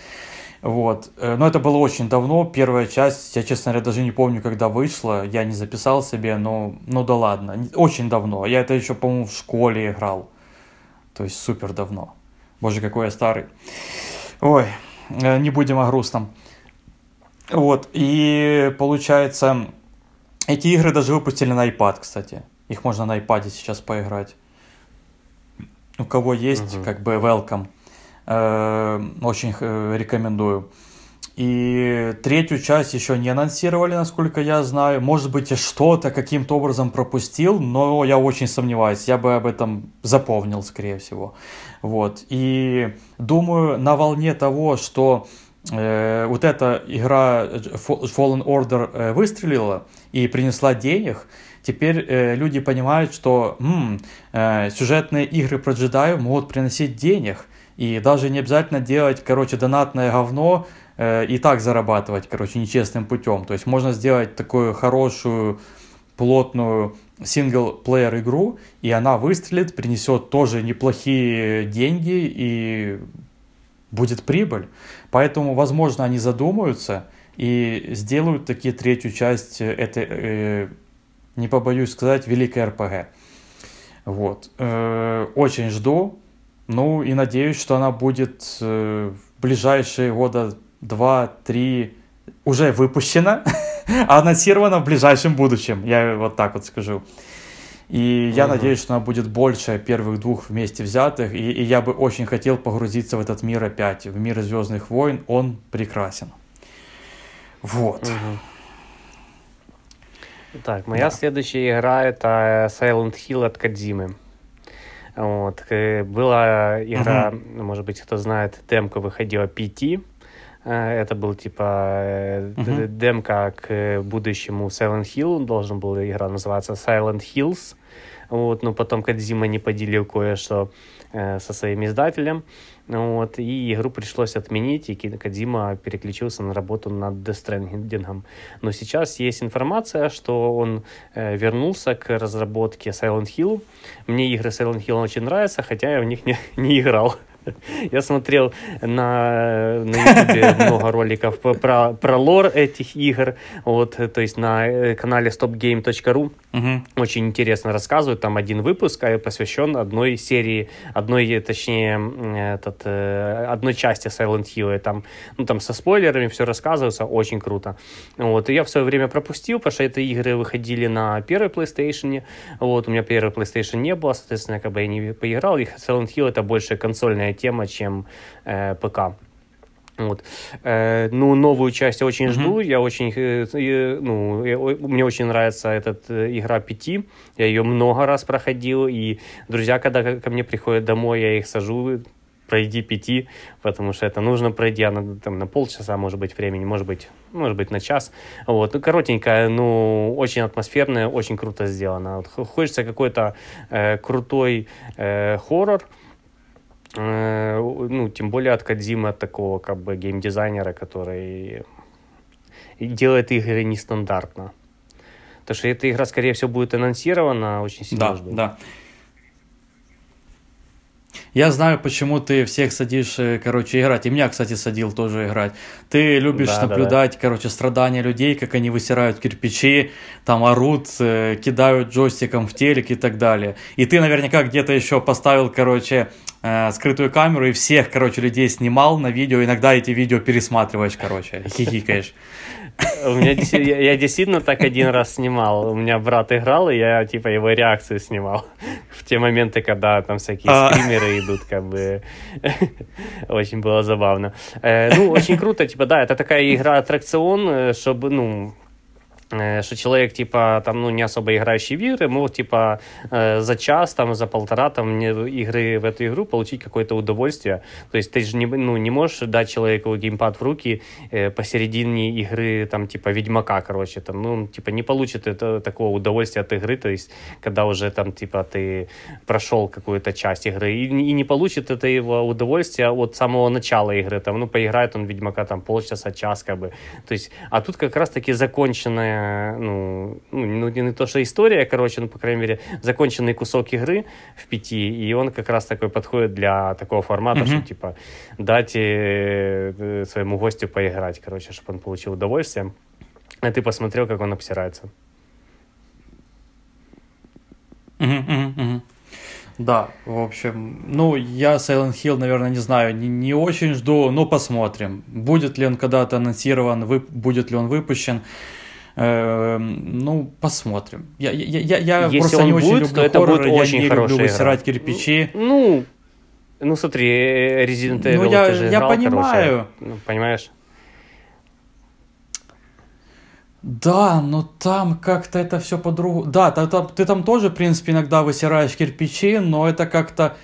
[SPEAKER 1] Вот. Э, Но это было очень давно. Первая часть, я, честно говоря, даже не помню, когда вышла. Я не записал себе, но ну да ладно. Очень давно. Я это еще, по-моему, в школе играл. То есть супер давно. Боже, какой я старый. Ой, э, не будем о грустном. Вот, и получается, эти игры даже выпустили на iPad, кстати. Их можно на iPad сейчас поиграть. У кого есть,
[SPEAKER 2] Мгм.
[SPEAKER 1] как бы, welcome. Э, Очень э, рекомендую. И третью часть еще не анонсировали, насколько я знаю. Может быть, я что-то каким-то образом пропустил, но я очень сомневаюсь. Я бы об этом запомнил, скорее всего. Вот. И думаю, на волне того, что э, вот эта игра Fa- Fallen Order э, выстрелила и принесла денег, теперь э, люди понимают, что м, э, сюжетные игры про джедаев могут приносить денег. И даже не обязательно делать, короче, донатное говно э, и так зарабатывать, короче, нечестным путем. То есть можно сделать такую хорошую, плотную сингл-плеер игру, и она выстрелит, принесет тоже неплохие деньги и будет прибыль. Поэтому, возможно, они задумаются и сделают такие третью часть э, этой, э, не побоюсь сказать, великой РПГ. Вот. Э, очень жду. Ну и надеюсь, что она будет э, в ближайшие года два-три уже выпущена. анонсирована в ближайшем будущем, я вот так вот скажу. И я угу. надеюсь, что она будет больше первых двух вместе взятых. И, и я бы очень хотел погрузиться в этот мир опять, в мир Звездных войн. Он прекрасен. Вот. Угу.
[SPEAKER 2] Так, моя да. следующая игра это Silent Hill от Кадзимы. Вот. Э, была игра, угу. может быть, кто знает, демка выходила PT. Э, это был типа uh-huh. демка к будущему Silent Hill. Должен был игра называться Silent Hills. Вот, но потом Кадзима не поделил кое-что э, со своим издателем. Вот, и игру пришлось отменить, и Кадима переключился на работу над Death. Но сейчас есть информация, что он э, вернулся к разработке Silent Hill. Мне игры Silent Hill очень нравятся, хотя я в них не, не играл. Я смотрел на, на YouTube много роликов про, про лор этих игр, вот, то есть на э, канале stopgame.ru угу. очень интересно рассказывают, там один выпуск а, посвящен одной серии, одной, точнее, этот, э, одной части Silent Hill, там, ну, там со спойлерами все рассказывается, очень круто. Вот, и я в свое время пропустил, потому что эти игры выходили на первой PlayStation, вот, у меня первой PlayStation не было, соответственно, как бы я не поиграл, и Silent Hill это больше консольная тема, чем э, ПК. Вот. Э, ну, новую часть я очень mm-hmm. жду. Я очень, э, ну, я, мне очень нравится эта э, игра пяти. Я ее много раз проходил. И друзья, когда ко мне приходят домой, я их сажу, пройди пяти, потому что это нужно пройти, а на, там, на полчаса, может быть, времени, может быть, может быть, на час. Вот. Ну, коротенькая, ну, очень атмосферная, очень круто сделано. Вот, хочется какой-то э, крутой э, хоррор, ну, тем более от Кадзима, от такого как бы геймдизайнера, который делает игры нестандартно. Потому что эта игра, скорее всего, будет анонсирована очень сильно
[SPEAKER 1] да, жду. Да, я знаю, почему ты всех садишь, э, короче, играть. И меня, кстати, садил тоже играть. Ты любишь да, наблюдать, да, да. короче, страдания людей, как они высирают кирпичи, там орут, э, кидают джойстиком в телек и так далее. И ты наверняка где-то еще поставил, короче, э, скрытую камеру и всех, короче, людей снимал на видео. Иногда эти видео пересматриваешь, короче, хихикаешь.
[SPEAKER 2] У меня я, действительно так один раз снимал. У меня брат играл, и я типа его реакцию снимал в те моменты, когда там всякие а. скримеры идут, как бы очень было забавно. Э, ну, очень круто, типа, да, это такая игра аттракцион, э, чтобы, ну, что человек, типа, там, ну, не особо играющий в игры, мог, типа, э, за час, там, за полтора, там, игры в эту игру получить какое-то удовольствие. То есть ты же не, ну, не можешь дать человеку геймпад в руки э, посередине игры, там, типа, Ведьмака, короче, там, ну, типа, не получит это такого удовольствия от игры, то есть, когда уже, там, типа, ты прошел какую-то часть игры, и, и не получит это его удовольствие от самого начала игры, там, ну, поиграет он Ведьмака, там, полчаса, час, как бы, то есть, а тут как раз-таки законченная ну, ну, ну, не то, что история, короче, ну, по крайней мере, законченный кусок игры в пяти, и он как раз такой подходит для такого формата, mm-hmm. что, типа, дать э, своему гостю поиграть, короче, чтобы он получил удовольствие, а ты посмотрел, как он обсирается.
[SPEAKER 1] Mm-hmm, Да, в общем, ну, я Silent Hill, наверное, не знаю, не, не очень жду, но посмотрим. Будет ли он когда-то анонсирован, вы, будет ли он выпущен. Эм, ну, посмотрим. Я, я, я, я
[SPEAKER 2] Если просто не очень люблю то это хоррор, будет очень я не люблю
[SPEAKER 1] высирать кирпичи.
[SPEAKER 2] Ну, ну смотри, Resident Evil
[SPEAKER 1] ну, я, ты же я играл, понимаю. Короче,
[SPEAKER 2] ну, понимаешь?
[SPEAKER 1] Да, но там как-то это все по-другому. Да, ты, ты там тоже, в принципе, иногда высираешь кирпичи, но это как-то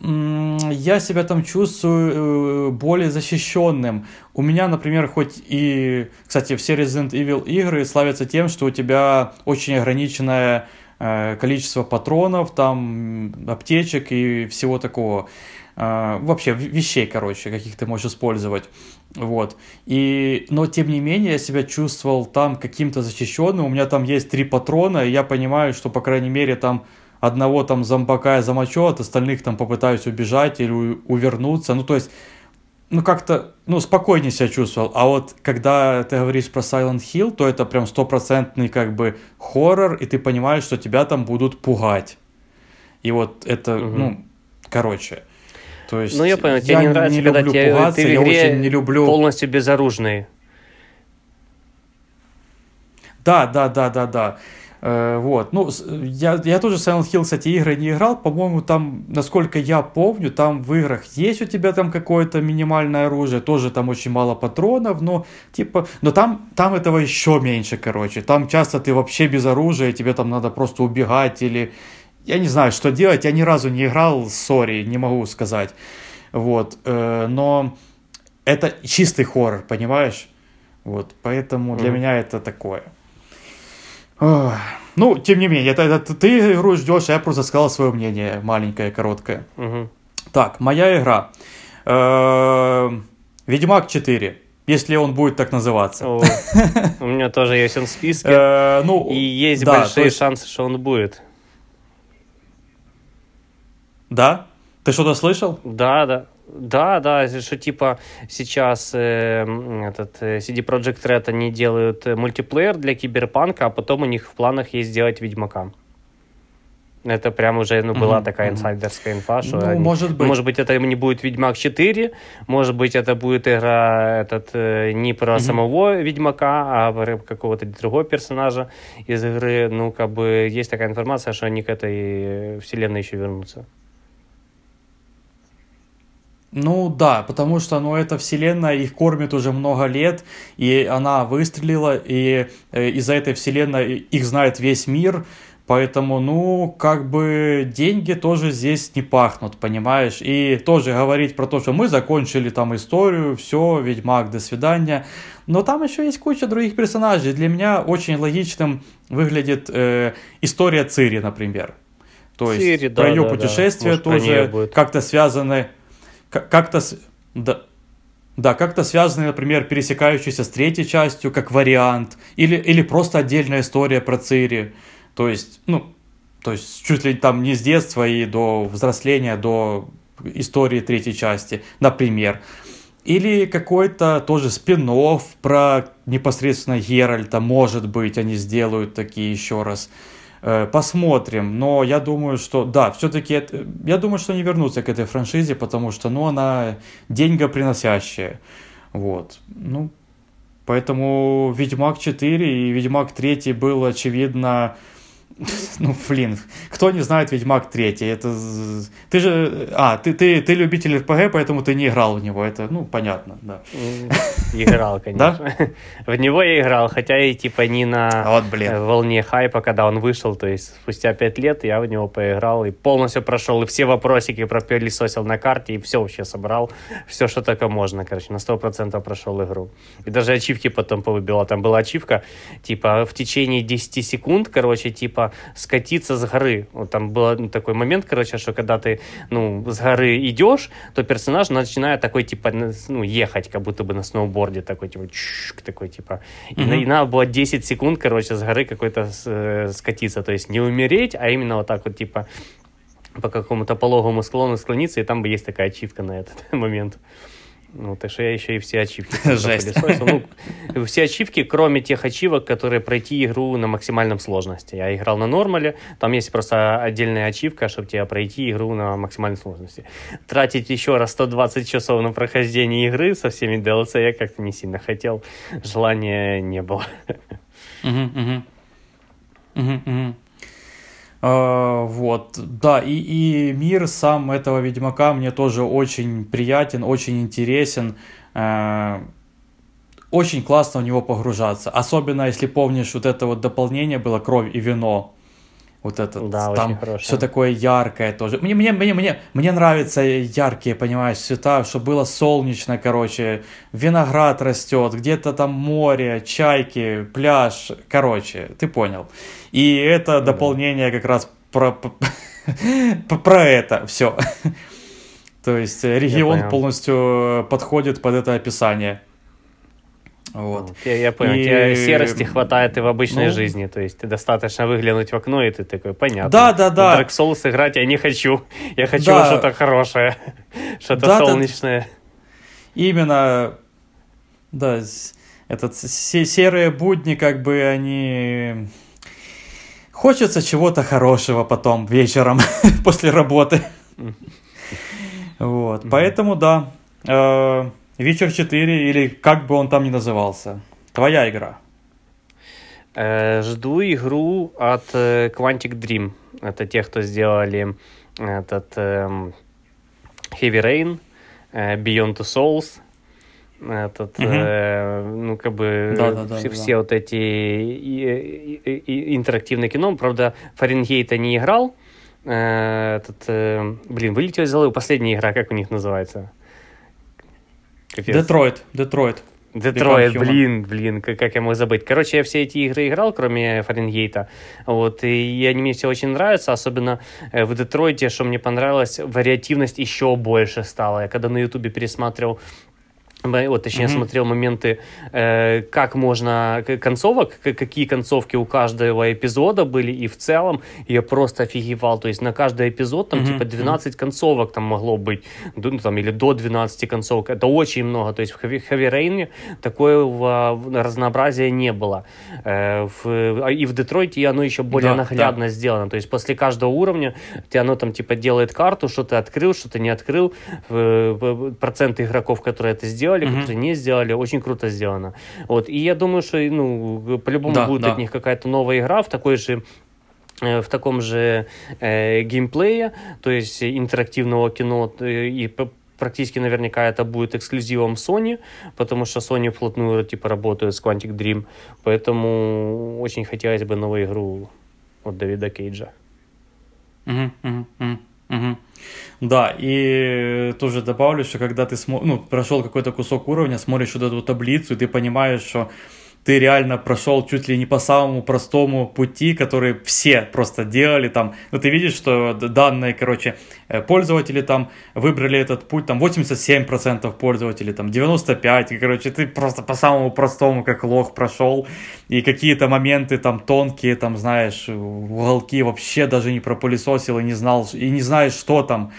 [SPEAKER 1] я себя там чувствую э, более защищенным. У меня, например, хоть и, кстати, все Resident Evil игры славятся тем, что у тебя очень ограниченное э, количество патронов, там аптечек и всего такого. Э, вообще вещей, короче, каких ты можешь использовать. Вот. И, но тем не менее я себя чувствовал там каким-то защищенным. У меня там есть три патрона, и я понимаю, что, по крайней мере, там одного там зомбака я замочу, от остальных там попытаюсь убежать или увернуться. Ну, то есть, ну, как-то, ну, спокойнее себя чувствовал. А вот когда ты говоришь про Silent Hill, то это прям стопроцентный как бы хоррор, и ты понимаешь, что тебя там будут пугать. И вот это, угу. ну, короче. То есть,
[SPEAKER 2] ну, я понял, тебе не нравится, не когда тебе, пугаться, ты в игре я очень не люблю... полностью безоружный.
[SPEAKER 1] Да, да, да, да, да. Э, вот, ну, я, я тоже Silent Hill, кстати, игры не играл, по-моему, там, насколько я помню, там в играх есть у тебя там какое-то минимальное оружие, тоже там очень мало патронов, но, типа, но там, там этого еще меньше, короче, там часто ты вообще без оружия, тебе там надо просто убегать или, я не знаю, что делать, я ни разу не играл, сори, не могу сказать, вот, э, но это чистый хоррор, понимаешь, вот, поэтому для mm-hmm. меня это такое. Ну, тем не менее, это, это ты игру ждешь, я просто сказал свое мнение, маленькое, короткое.
[SPEAKER 2] Угу.
[SPEAKER 1] Так, моя игра. Э-э- Ведьмак 4, если он будет так называться.
[SPEAKER 2] О, у меня тоже есть он в списке. Э, ну, и есть большие шансы, что он будет.
[SPEAKER 1] Да? Ты что-то слышал?
[SPEAKER 2] Да, да. Да, да, что типа сейчас э, этот э, CD Projekt Red они делают э, мультиплеер для Киберпанка, а потом у них в планах есть сделать Ведьмака. Это прям уже ну, была mm-hmm. такая инсайдерская инфа, что
[SPEAKER 1] ну, они, может быть.
[SPEAKER 2] может быть это не будет Ведьмак 4, может быть это будет игра этот э, не про mm-hmm. самого Ведьмака, а про какого-то другого персонажа из игры. Ну как бы есть такая информация, что они к этой вселенной еще вернутся.
[SPEAKER 1] Ну да, потому что ну, эта вселенная их кормит уже много лет, и она выстрелила, и э, из-за этой вселенной их знает весь мир, поэтому, ну, как бы деньги тоже здесь не пахнут, понимаешь? И тоже говорить про то, что мы закончили там историю, все, Ведьмак, до свидания. Но там еще есть куча других персонажей. Для меня очень логичным выглядит э, история Цири, например. То есть Цири, про да, ее да, путешествия да. тоже как-то связаны как-то... Да, да, как-то связанные, например, пересекающиеся с третьей частью, как вариант, или, или просто отдельная история про Цири. То есть, ну, то есть чуть ли там не с детства и до взросления, до истории третьей части, например. Или какой-то тоже спин про непосредственно Геральта, может быть, они сделают такие еще раз. Э, посмотрим, но я думаю, что да, все-таки я думаю, что они вернутся к этой франшизе, потому что, ну, она деньгоприносящая, вот, ну, поэтому Ведьмак 4 и Ведьмак 3 был, очевидно, Ну, блин, кто не знает Ведьмак 3, это... Ты же... А, ты, ты, ты любитель РПГ, поэтому ты не играл в него, это, ну, понятно, да.
[SPEAKER 2] Играл, конечно. Да? В него я играл, хотя и типа не на
[SPEAKER 1] вот, блин.
[SPEAKER 2] волне хайпа, когда он вышел, то есть спустя 5 лет я в него поиграл и полностью прошел, и все вопросики пропылесосил на карте, и все вообще собрал, все, что только можно, короче, на 100% прошел игру. И даже ачивки потом повыбивал, там была ачивка, типа, в течение 10 секунд, короче, типа, типа скатиться с горы. Вот там был такой момент, короче, что когда ты, ну, с горы идешь, то персонаж начинает такой, типа, ну, ехать, как будто бы на сноуборде, такой, типа, такой, типа. И, mm-hmm. и надо было 10 секунд, короче, с горы какой-то э, скатиться. То есть не умереть, а именно вот так вот, типа, по какому-то пологому склону склониться, и там бы есть такая ачивка на этот момент. Ну, так что я еще и все ачивки
[SPEAKER 1] Жесть.
[SPEAKER 2] Ну, все ачивки, кроме тех ачивок, которые пройти игру на максимальном сложности. Я играл на нормале, там есть просто отдельная ачивка, чтобы тебе пройти игру на максимальной сложности. Тратить еще раз 120 часов на прохождение игры со всеми DLC я как-то не сильно хотел. Желания не было.
[SPEAKER 1] Угу, угу. Угу, угу. Uh, вот, да, и, и мир сам этого Ведьмака мне тоже очень приятен, очень интересен. Uh, очень классно в него погружаться. Особенно, если помнишь, вот это вот дополнение было «Кровь и вино». Вот это
[SPEAKER 2] да,
[SPEAKER 1] там все такое яркое тоже. Мне, мне, мне, мне, мне нравятся яркие, понимаешь, цвета, чтобы было солнечно, короче, виноград растет, где-то там море, чайки, пляж, короче, ты понял. И это ну, дополнение как раз про, про это все. То есть регион полностью подходит под это описание. Вот.
[SPEAKER 2] Я, я понял, и... тебе серости хватает и в обычной ну... жизни, то есть ты достаточно выглянуть в окно, и ты такой, понятно.
[SPEAKER 1] Да, да, да.
[SPEAKER 2] Dark Souls играть я не хочу, я хочу да. что-то хорошее, что-то да, солнечное. Да.
[SPEAKER 1] Именно, да, этот серые будни, как бы они... Хочется чего-то хорошего потом вечером после работы. Вот, поэтому да. Вечер 4 или как бы он там ни назывался. Твоя игра.
[SPEAKER 2] Э, жду игру от э, Quantic Dream. Это те, кто сделали этот э, Heavy Rain, э, Beyond Two Souls, этот, угу. э, ну, как бы, да, да, да, все, да. все вот эти и, и, и, интерактивные кино. Правда, Фаренгейта не играл. Э, этот, э, блин, вылетел из головы последняя игра, как у них называется?
[SPEAKER 1] Детройт, Детройт.
[SPEAKER 2] Детройт, блин, блин, как, как я мог забыть. Короче, я все эти игры играл, кроме Фаренгейта. Вот, и они мне все очень нравятся, особенно э, в Детройте, что мне понравилось, вариативность еще больше стала. Я когда на Ютубе пересматривал вот, точнее, mm-hmm. смотрел моменты, э, как можно концовок, какие концовки у каждого эпизода были, и в целом я просто офигевал. То есть на каждый эпизод там mm-hmm. типа 12 концовок там могло быть, ну, там, или до 12 концовок. Это очень много. То есть в Rain такого разнообразия не было. Э, в, а, и в Детройте оно еще более да, наглядно да. сделано. То есть после каждого уровня ты, оно там типа делает карту, что ты открыл, что ты не открыл, процент игроков, которые это сделали, сделали, mm-hmm. которые не сделали. Очень круто сделано. Вот. И я думаю, что ну, по-любому да, будет да. от них какая-то новая игра в такой же э, в таком же э, геймплее, то есть интерактивного кино э, и практически наверняка это будет эксклюзивом Sony, потому что Sony вплотную типа работает с Quantic Dream, поэтому очень хотелось бы новую игру от Дэвида Кейджа.
[SPEAKER 1] Угу, угу, угу. Да, и тоже добавлю, что когда ты смо... ну, прошел какой-то кусок уровня, смотришь вот эту таблицу, и ты понимаешь, что ты реально прошел чуть ли не по самому простому пути, который все просто делали там. Ну, ты видишь, что данные, короче, э, пользователи там выбрали этот путь, там 87% пользователей, там 95%, и, короче, ты просто по самому простому, как лох, прошел, и какие-то моменты там тонкие, там, знаешь, уголки вообще даже не пропылесосил и не знал, и не знаешь, что там.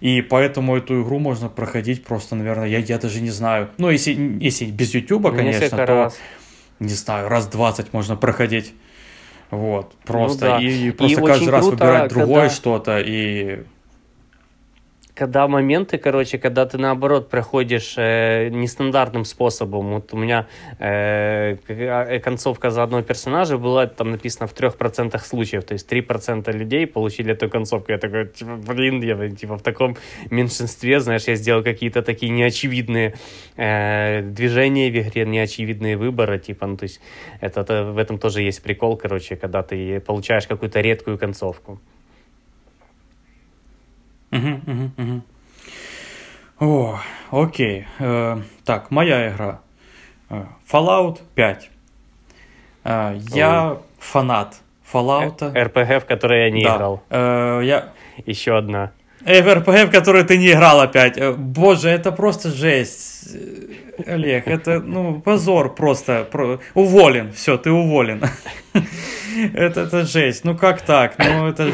[SPEAKER 1] И поэтому эту игру можно проходить просто, наверное, я, я даже не знаю. Ну, если, если без YouTube, конечно, то... Раз не знаю, раз 20 можно проходить. Вот, просто. Ну, да. И, и просто и каждый раз круто, выбирать другое когда... что-то и
[SPEAKER 2] когда моменты, короче, когда ты наоборот проходишь э, нестандартным способом. Вот у меня э, э концовка за одного персонажа была там написано в трех процентах случаев, то есть 3% людей получили эту концовку. Я такой, типа, блин, я типа в таком меньшинстве, знаешь, я сделал какие-то такие неочевидные э, движения в игре, неочевидные выборы, типа, ну то есть это, это в этом тоже есть прикол, короче, когда ты получаешь какую-то редкую концовку.
[SPEAKER 1] Угу, угу, угу. О, окей. Э, так, моя игра. Э, Fallout 5. Э, я Ой. фанат Fallout.
[SPEAKER 2] РПГ, в которой я не да. играл.
[SPEAKER 1] Э, я...
[SPEAKER 2] Еще одна.
[SPEAKER 1] Э, в РПГ, в которой ты не играл опять. Э, боже, это просто жесть. Э, Олег, это, ну, позор просто. Про... Уволен. Все, ты уволен. это, это жесть. Ну, как так? Ну, это...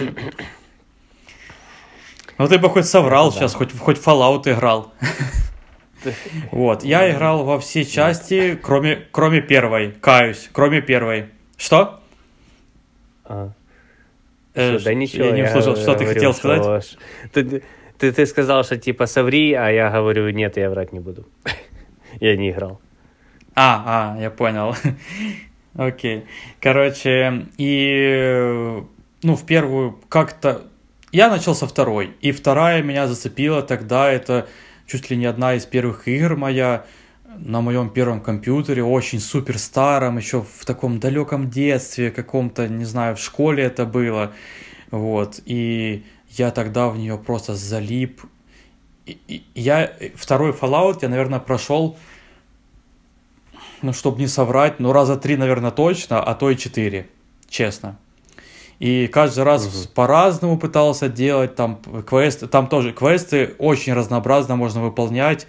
[SPEAKER 1] Ну ты бы хоть соврал сейчас, хоть, хоть Fallout играл. Вот, я играл во все части, кроме, кроме первой, каюсь, кроме первой. Что?
[SPEAKER 2] А. Э, да ничего,
[SPEAKER 1] я не услышал, что ты хотел сказать.
[SPEAKER 2] Ты, ты, ты сказал, что типа соври, а я говорю, нет, я врать не буду. я не играл.
[SPEAKER 1] А, а, я понял. Окей. Короче, и ну, в первую как-то я начал со второй, и вторая меня зацепила тогда, это чуть ли не одна из первых игр моя на моем первом компьютере, очень супер старом, еще в таком далеком детстве, каком-то, не знаю, в школе это было, вот, и я тогда в нее просто залип. Я второй Fallout я, наверное, прошел, ну, чтобы не соврать, ну, раза три, наверное, точно, а то и четыре, честно. И каждый раз по-разному пытался делать, там квесты, там тоже квесты очень разнообразно можно выполнять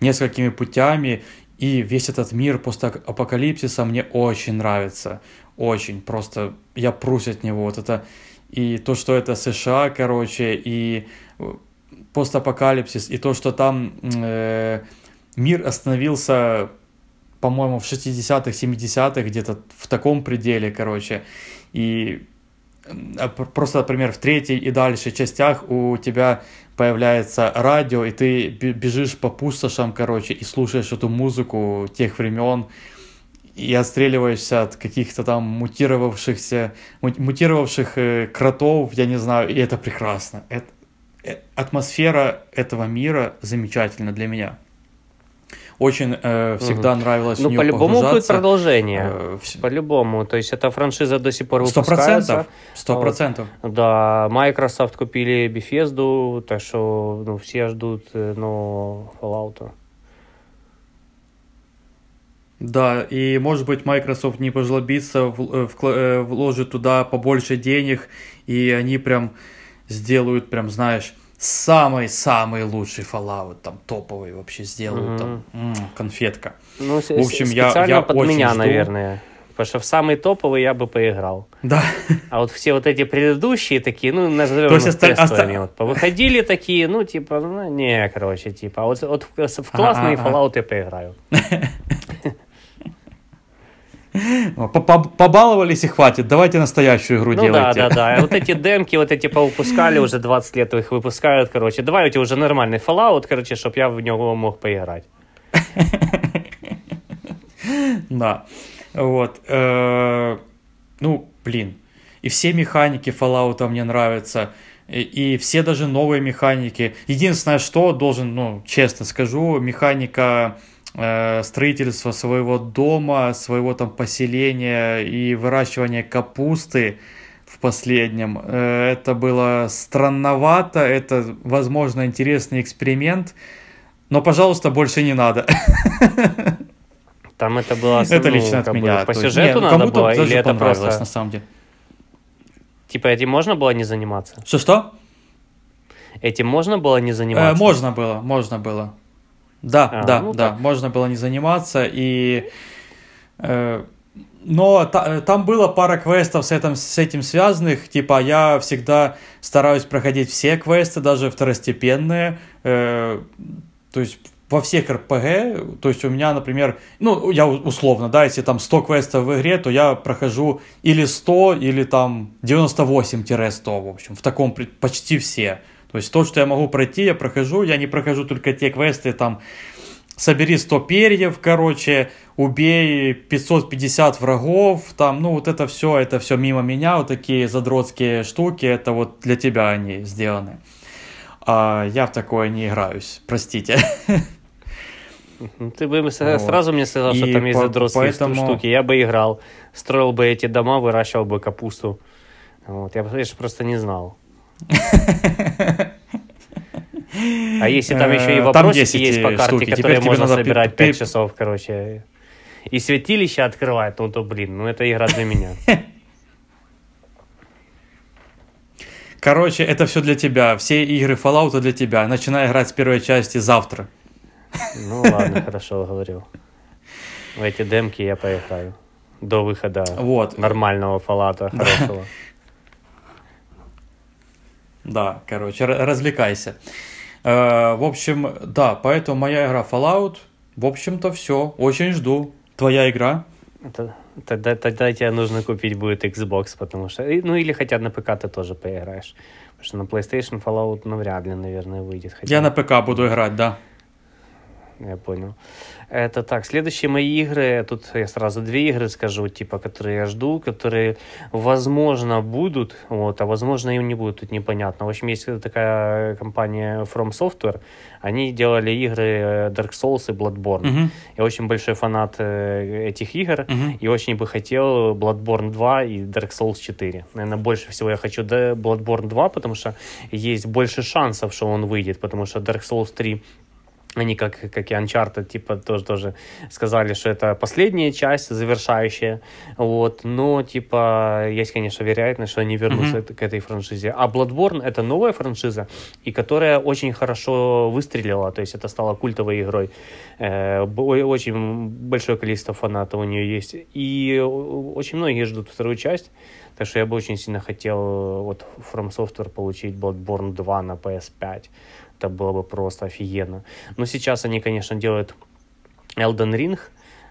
[SPEAKER 1] несколькими путями, и весь этот мир после апокалипсиса мне очень нравится, очень, просто я прусь от него, вот это, и то, что это США, короче, и э, постапокалипсис, и то, что там э, мир остановился, по-моему, в 60-х, 70-х, где-то в таком пределе, короче, и просто, например, в третьей и дальше частях у тебя появляется радио, и ты бежишь по пустошам, короче, и слушаешь эту музыку тех времен. и отстреливаешься от каких-то там мутировавшихся, мутировавших э, кротов, я не знаю, и это прекрасно. Это, э, атмосфера этого мира замечательна для меня. Очень э, всегда угу. нравилось
[SPEAKER 2] Ну, по-любому будет продолжение. Э, в... По-любому. То есть, эта франшиза до сих пор выпускается.
[SPEAKER 1] Сто процентов.
[SPEAKER 2] Да, Microsoft купили Bethesda, так что ну, все ждут э, нового Fallout.
[SPEAKER 1] Да, и может быть Microsoft не пожлобится, э, э, вложит туда побольше денег, и они прям сделают, прям, знаешь, самый-самый лучший Fallout, там топовый вообще сделают, mm-hmm. там м-м, конфетка.
[SPEAKER 2] Ну, в общем, я, я под очень меня, жду. наверное. Потому что в самый топовый я бы поиграл.
[SPEAKER 1] Да.
[SPEAKER 2] А вот все вот эти предыдущие такие, ну, назовем их оста- тестовыми, оста- вот, выходили такие, ну, типа, ну, не, короче, типа, а вот, вот в, в классный А-а-а. Fallout я поиграю.
[SPEAKER 1] Побаловались и хватит, давайте настоящую игру
[SPEAKER 2] ну,
[SPEAKER 1] делайте.
[SPEAKER 2] да, да, да. Вот эти демки, вот эти повыпускали, уже 20 лет их выпускают, короче. Давайте уже нормальный Fallout, короче, чтобы я в него мог поиграть.
[SPEAKER 1] Да, вот. Э, ну, блин. И все механики Fallout мне нравятся. И, все даже новые механики. Единственное, что должен, ну, честно скажу, механика строительство своего дома, своего там поселения и выращивание капусты в последнем. Э, это было странновато, это, возможно, интересный эксперимент, но, пожалуйста, больше не надо.
[SPEAKER 2] Там это было...
[SPEAKER 1] Это ну, лично от меня.
[SPEAKER 2] По сюжету надо было, или это просто...
[SPEAKER 1] на самом деле.
[SPEAKER 2] Типа этим можно было не заниматься?
[SPEAKER 1] Что-что?
[SPEAKER 2] Этим можно было не заниматься?
[SPEAKER 1] Э, можно было, можно было. Да, а, да, ну, да, так. можно было не заниматься, и... Э, но та, там было пара квестов с этим, с этим связанных, типа я всегда стараюсь проходить все квесты, даже второстепенные, э, то есть во всех РПГ, то есть у меня, например, ну, я условно, да, если там 100 квестов в игре, то я прохожу или 100, или там 98-100, в общем, в таком почти все. То есть то, что я могу пройти, я прохожу, я не прохожу только те квесты, там, собери 100 перьев, короче, убей 550 врагов, там, ну, вот это все, это все мимо меня, вот такие задротские штуки, это вот для тебя они сделаны. А я в такое не играюсь, простите.
[SPEAKER 2] Ты бы сразу вот. мне сказал, что там есть задротские поэтому... штуки, я бы играл, строил бы эти дома, выращивал бы капусту. Вот, я бы, просто не знал. А если там еще и вопросики есть по карте, штуки. которые можно собирать 5 часов, короче, и святилище открывать, ну то, блин, ну это игра для меня.
[SPEAKER 1] Короче, это все для тебя. Все игры Fallout для тебя. Начинай играть с первой части завтра.
[SPEAKER 2] Ну ладно, хорошо, говорил. В эти демки я поиграю. До выхода вот. нормального Fallout, хорошего.
[SPEAKER 1] Да, короче, развлекайся. Э, в общем, да, поэтому моя игра Fallout, в общем-то, все. Очень жду. Твоя игра?
[SPEAKER 2] Тогда, тогда тебе нужно купить будет Xbox, потому что... Ну, или хотя на ПК ты тоже поиграешь. Потому что на PlayStation Fallout навряд ли, наверное, выйдет.
[SPEAKER 1] Хотя... Я на ПК буду играть, да.
[SPEAKER 2] Я понял. Это так, следующие мои игры, тут я сразу две игры скажу, типа, которые я жду, которые, возможно, будут, вот, а возможно, и не будут, тут непонятно. В общем, есть такая компания From Software, они делали игры Dark Souls и Bloodborne. Uh-huh. Я очень большой фанат э, этих игр, uh-huh. и очень бы хотел Bloodborne 2 и Dark Souls 4. Наверное, больше всего я хочу Bloodborne 2, потому что есть больше шансов, что он выйдет, потому что Dark Souls 3 они, как, как и Uncharted, типа, тоже, тоже сказали, что это последняя часть, завершающая, вот, но, типа, есть, конечно, вероятность, что они вернутся mm-hmm. к этой франшизе. А Bloodborne — это новая франшиза, и которая очень хорошо выстрелила, то есть это стало культовой игрой. Э, очень большое количество фанатов у нее есть, и очень многие ждут вторую часть, так что я бы очень сильно хотел вот From Software получить Bloodborne 2 на PS5 это было бы просто офигенно. Но сейчас они, конечно, делают Elden Ring,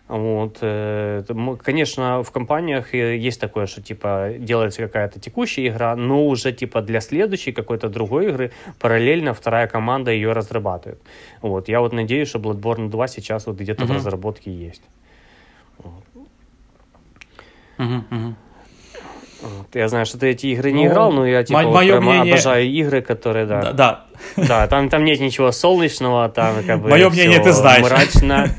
[SPEAKER 2] вот, э, конечно, в компаниях есть такое, что типа делается какая-то текущая игра, но уже типа для следующей какой-то другой игры параллельно вторая команда ее разрабатывает. Вот, я вот надеюсь, что Bloodborne 2 сейчас вот где-то mm-hmm. в разработке есть.
[SPEAKER 1] Мгм, мгм.
[SPEAKER 2] Вот. Я знаю, что ты эти игры не
[SPEAKER 1] Ну,
[SPEAKER 2] играл, но я типа
[SPEAKER 1] мо-
[SPEAKER 2] вот
[SPEAKER 1] мнение-
[SPEAKER 2] обожаю игры, которые, да,
[SPEAKER 1] Да, да.
[SPEAKER 2] Да, там, там нет ничего солнечного, там как бы
[SPEAKER 1] Моё мнение ты знаешь.
[SPEAKER 2] мрачно.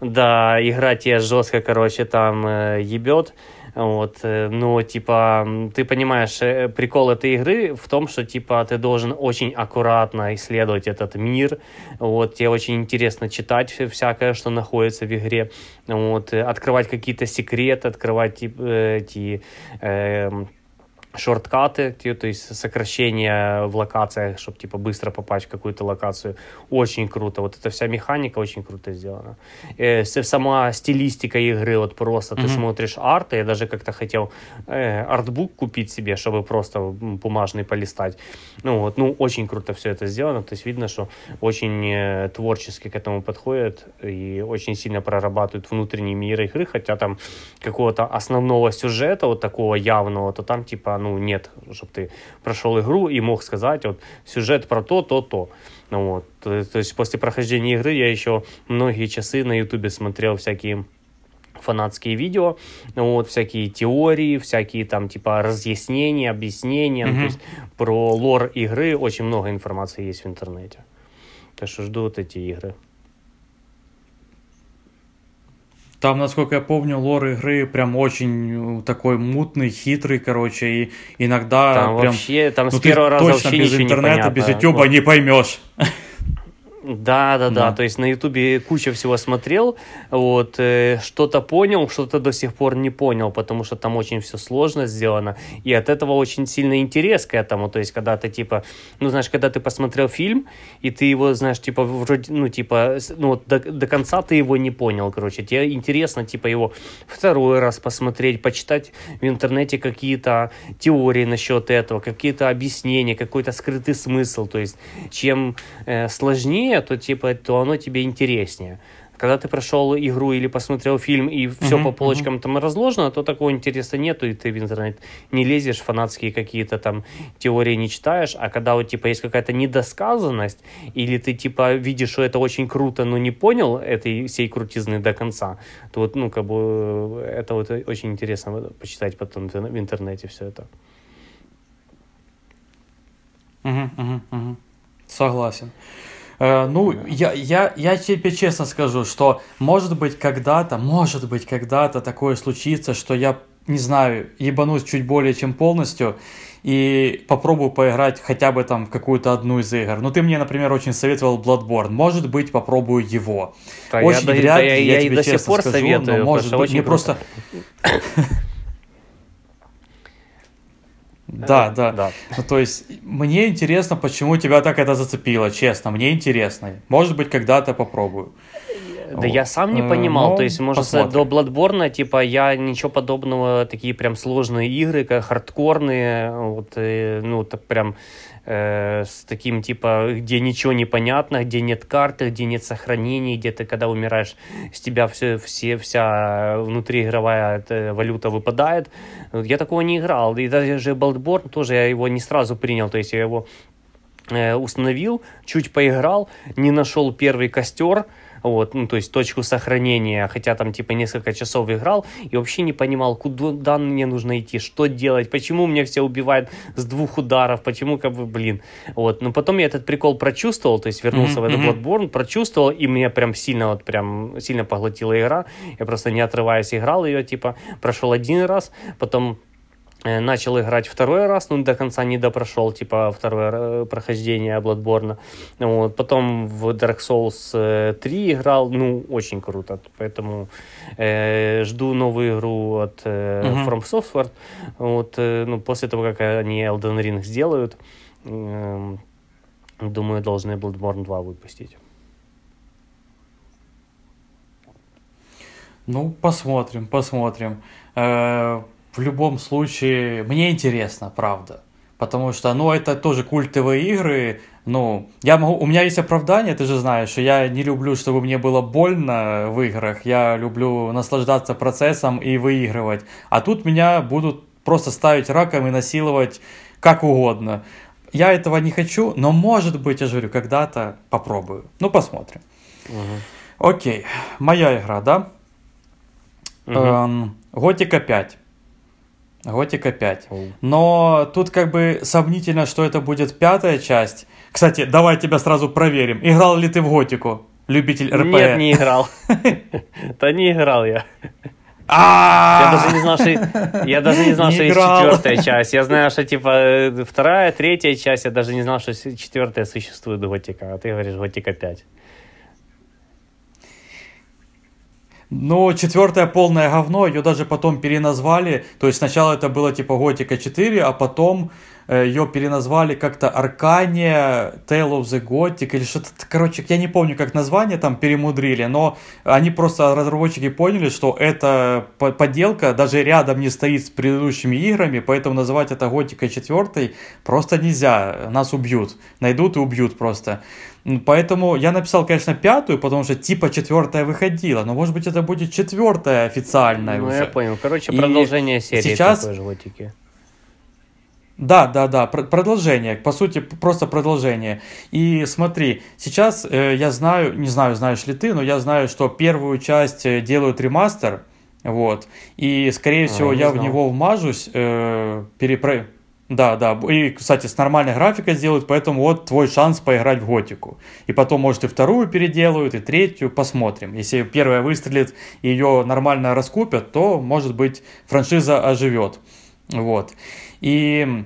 [SPEAKER 2] Да, игра тебе жестко, короче, там э, ебет. Вот, э, но, типа, ты понимаешь, э, прикол этой игры в том, что, типа, ты должен очень аккуратно исследовать этот мир, вот, тебе очень интересно читать всякое, что находится в игре, вот, э, открывать какие-то секреты, открывать, тип- э, эти, эм, шорткаты, то есть сокращение в локациях, чтобы типа быстро попасть в какую-то локацию. Очень круто. Вот эта вся механика очень круто сделана. Э, сама стилистика игры, вот просто ты
[SPEAKER 1] Мгм.
[SPEAKER 2] смотришь арты, я даже как-то хотел э, артбук купить себе, чтобы просто бумажный полистать. Ну вот, ну очень круто все это сделано, то есть видно, что очень э, творчески к этому подходят и очень сильно прорабатывают внутренний мир игры, хотя там какого-то основного сюжета, вот такого явного, то там типа, ну, нет, чтобы ты прошел игру и мог сказать, вот, сюжет про то, то, то. Ну, вот. То, то есть после прохождения игры я еще многие часы на ютубе смотрел всякие фанатские видео, ну, вот, всякие теории, всякие там, типа, разъяснения, объяснения, ну,
[SPEAKER 1] Мгм.
[SPEAKER 2] то есть про лор игры очень много информации есть в интернете. Так что жду вот эти игры.
[SPEAKER 1] Там, насколько я помню, лор игры прям очень э, такой мутный, хитрый, короче, и иногда
[SPEAKER 2] Там
[SPEAKER 1] прям...
[SPEAKER 2] вообще, там
[SPEAKER 1] ну,
[SPEAKER 2] с первого раза
[SPEAKER 1] точно
[SPEAKER 2] вообще
[SPEAKER 1] без интернета,
[SPEAKER 2] не
[SPEAKER 1] без ютуба
[SPEAKER 2] Вот.
[SPEAKER 1] не поймешь.
[SPEAKER 2] Да, да, да.
[SPEAKER 1] Да.
[SPEAKER 2] То есть на Ютубе куча всего смотрел, вот э, что-то понял, что-то до сих пор не понял, потому что там очень все сложно сделано, и от этого очень сильный интерес к этому. То есть когда ты типа, ну знаешь, когда ты посмотрел фильм и ты его, знаешь, типа вроде, ну типа, ну вот до, до конца ты его не понял, короче, тебе интересно типа его второй раз посмотреть, почитать в интернете какие-то теории насчет этого, какие-то объяснения, какой-то скрытый смысл. То есть чем э, сложнее, то типа то оно тебе интереснее. Когда ты прошел игру или посмотрел фильм и все
[SPEAKER 1] Мгм,
[SPEAKER 2] по полочкам там разложено, то такого интереса нету, и ты в интернет не лезешь, фанатские какие-то там теории не читаешь, а когда вот типа есть какая-то недосказанность, или ты типа видишь, что это очень круто, но не понял этой всей крутизны до конца, то вот, ну, как бы, э, это вот очень интересно почитать потом в интернете все это.
[SPEAKER 1] Мгм, мгм, мгм. Согласен. Э, ну, я, я, я тебе честно скажу, что может быть когда-то, может быть когда-то такое случится, что я, не знаю, ебанусь чуть более чем полностью и попробую поиграть хотя бы там в какую-то одну из игр. Ну, ты мне, например, очень советовал Bloodborne. Может быть, попробую его.
[SPEAKER 2] Да,
[SPEAKER 1] очень
[SPEAKER 2] я, да,
[SPEAKER 1] вряд
[SPEAKER 2] да,
[SPEAKER 1] ли,
[SPEAKER 2] я,
[SPEAKER 1] я,
[SPEAKER 2] я и
[SPEAKER 1] тебе
[SPEAKER 2] до сих пор
[SPEAKER 1] скажу,
[SPEAKER 2] советую,
[SPEAKER 1] но может быть, мне
[SPEAKER 2] круто.
[SPEAKER 1] просто... Да, да.
[SPEAKER 2] да.
[SPEAKER 1] Ну, то есть, мне интересно, почему тебя так это зацепило, честно, мне интересно. Может быть, когда-то попробую.
[SPEAKER 2] Да
[SPEAKER 1] Вот.
[SPEAKER 2] я сам не
[SPEAKER 1] Э,
[SPEAKER 2] понимал,
[SPEAKER 1] ну,
[SPEAKER 2] то есть, можно сказать, до
[SPEAKER 1] посмотрим.
[SPEAKER 2] Bloodborne, типа, я ничего подобного, такие прям сложные игры, как хардкорные, вот, э, ну, так прям э, с таким, типа, где ничего не понятно, где нет карты, где нет сохранений, где ты, когда умираешь, с тебя все, все, вся внутриигровая эта валюта выпадает. Я такого не играл, и даже Bloodborne тоже я его не сразу принял, то есть я его э, установил, чуть поиграл, не нашел первый костер, вот, ну, то есть точку сохранения, хотя там типа несколько часов играл, и вообще не понимал, куда мне нужно идти, что делать, почему меня все убивают с двух ударов, почему, как бы, блин, вот, но потом я этот прикол прочувствовал, то есть вернулся
[SPEAKER 1] Мгм,
[SPEAKER 2] в этот. Bloodborne, прочувствовал, и меня прям сильно, вот прям сильно поглотила игра, я просто не отрываясь играл ее, типа, прошел один раз, потом начал играть второй раз, но до конца не допрошел, типа, второе э, прохождение Bloodborne. Вот. Потом в Dark Souls э, 3 играл, ну, очень круто. Поэтому э, жду новую игру от э,
[SPEAKER 1] Мгм.
[SPEAKER 2] From Software. Вот, э, ну, после того, как они Elden Ring сделают, эм, думаю, должны Bloodborne 2 выпустить.
[SPEAKER 1] Ну, посмотрим, посмотрим. Э, в любом случае, мне интересно, правда. Потому что, ну, это тоже культовые игры. Ну, я могу... У меня есть оправдание, ты же знаешь, что я не люблю, чтобы мне было больно в играх. Я люблю наслаждаться процессом и выигрывать. А тут меня будут просто ставить раком и насиловать как угодно. Я этого не хочу, но, может быть, я же говорю, когда-то попробую. Ну, посмотрим.
[SPEAKER 2] Мгм.
[SPEAKER 1] Окей, моя игра, да?
[SPEAKER 2] Мгм.
[SPEAKER 1] Эм, Готика 5. Готика 5. Но тут как бы сомнительно, что это будет пятая часть. Кстати, давай тебя сразу проверим. Играл ли ты в Готику? Любитель РП?
[SPEAKER 2] Нет, не играл. Да не играл я. Я даже не знал, что, я даже не знал, что есть четвертая часть. Я знаю, что типа вторая, третья часть. Я даже не знал, что четвертая существует Готика. А ты говоришь Готика 5.
[SPEAKER 1] Но четвертое полное говно, ее даже потом переназвали. То есть сначала это было типа Готика 4, а потом ее переназвали как-то Аркания, Tale of the Gothic или что-то, короче, я не помню, как название там перемудрили, но они просто, разработчики поняли, что эта подделка даже рядом не стоит с предыдущими играми, поэтому называть это Готика 4 просто нельзя, нас убьют, найдут и убьют просто. Поэтому я написал, конечно, пятую, потому что типа четвертая выходила, но может быть это будет четвертая официальная
[SPEAKER 2] ну,
[SPEAKER 1] уже.
[SPEAKER 2] я понял. Короче, продолжение и серии
[SPEAKER 1] сейчас... такой же Готики. Да, да, да, продолжение, по сути, просто продолжение. И смотри, сейчас э, я знаю, не знаю, знаешь ли ты, но я знаю, что первую часть э, делают ремастер, вот, и, скорее а, всего, я, в него вмажусь, э, перепро... Да, да, и, кстати, с нормальной графикой сделают, поэтому вот твой шанс поиграть в Готику. И потом, может, и вторую переделают, и третью, посмотрим. Если первая выстрелит и ее нормально раскупят, то, может быть, франшиза оживет. Вот. И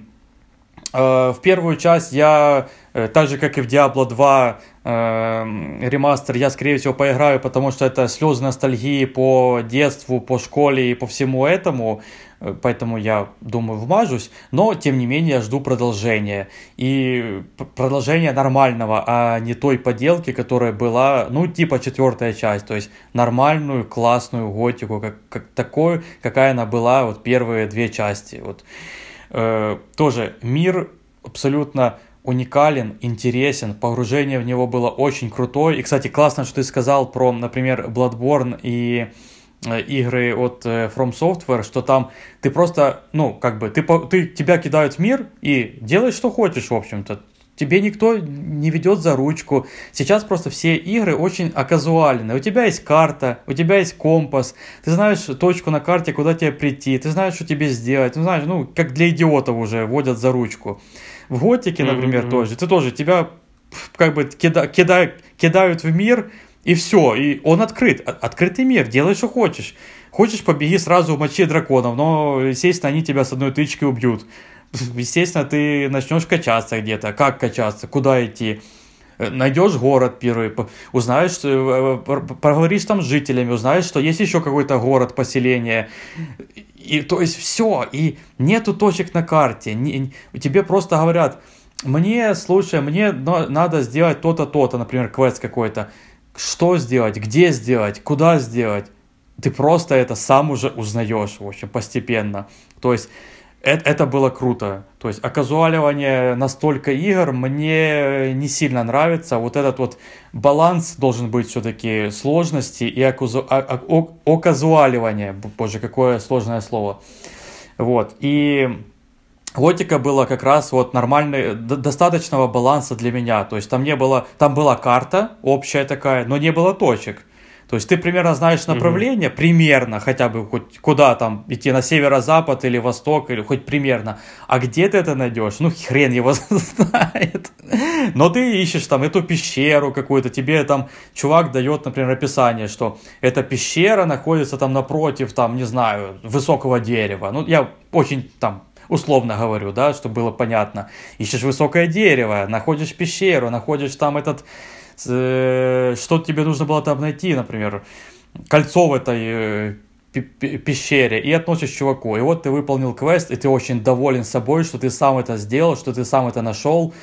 [SPEAKER 1] э, в первую часть я, э, так же как и в Diablo 2 э, ремастер, я скорее всего поиграю, потому что это слезы ностальгии по детству, по школе и по всему этому. Э, поэтому я думаю вмажусь, но тем не менее жду продолжения. И продолжения нормального, а не той поделки, которая была, ну, типа четвертая часть, то есть нормальную, классную готику, как, как такой, какая она была вот первые две части. Вот. Э, тоже мир абсолютно уникален, интересен, погружение в него было очень крутое. И, кстати, классно, что ты сказал про, например, Bloodborne и э, игры от э, From Software, что там ты просто, ну, как бы, ты, ты, тебя кидают в мир и делаешь, что хочешь, в общем-то тебе никто не ведет за ручку. Сейчас просто все игры очень оказуальны. У тебя есть карта, у тебя есть компас, ты знаешь точку на карте, куда тебе прийти, ты знаешь, что тебе сделать, ты знаешь, ну, как для идиотов уже водят за ручку. В Готике, например, mm-hmm. тоже, ты тоже, тебя как бы кида, кида, кидают в мир, и все, и он открыт, открытый мир, делай, что хочешь. Хочешь, побеги сразу в мочи драконов, но, естественно, они тебя с одной тычки убьют естественно, ты начнешь качаться где-то. Как качаться? Куда идти? Э, Найдешь город первый, узнаешь, э, поговоришь там с жителями, узнаешь, что есть еще какой-то город, поселение. И, то есть все, и нету точек на карте. Не, тебе просто говорят, мне, слушай, мне надо сделать то-то, то-то, например, квест какой-то. Что сделать, где сделать, куда сделать? Ты просто это сам уже узнаешь, в общем, постепенно. То есть это, это было круто. То есть оказуаливание настолько игр мне не сильно нравится. Вот этот вот баланс должен быть все-таки сложности и оказу, о, о, оказуаливание. Боже, какое сложное слово. Вот. И Готика была как раз вот нормальный, достаточного баланса для меня. То есть там не было, там была карта общая такая, но не было точек. То есть ты примерно знаешь направление, угу. примерно, хотя бы хоть куда там идти, на северо-запад или восток, или хоть примерно. А где ты это найдешь? Ну, хрен его знает. Но ты ищешь там эту пещеру какую-то, тебе там чувак дает, например, описание, что эта пещера находится там напротив, там, не знаю, высокого дерева. Ну, я очень там условно говорю, да, чтобы было понятно. Ищешь высокое дерево, находишь пещеру, находишь там этот Э, что тебе нужно было там найти, например, кольцо в этой э, пещере и относишь чуваку. И вот ты выполнил квест, и ты очень доволен собой, что ты сам это сделал, что ты сам это нашел,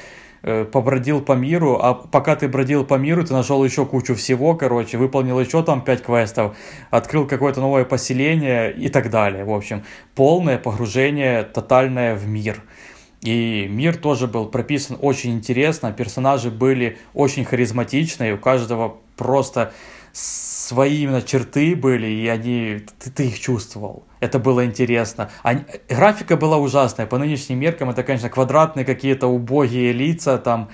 [SPEAKER 1] побродил по миру, а пока ты бродил по миру, ты нашел еще кучу всего, короче, выполнил еще там 5 квестов, открыл какое-то новое поселение и так далее. В общем, полное погружение тотальное в мир. И мир тоже был прописан очень интересно, персонажи были очень харизматичные, у каждого просто свои именно черты были, и они, ты, ты их чувствовал. Это было интересно. А, графика была ужасная. По нынешним меркам это, конечно, квадратные какие-то убогие лица, там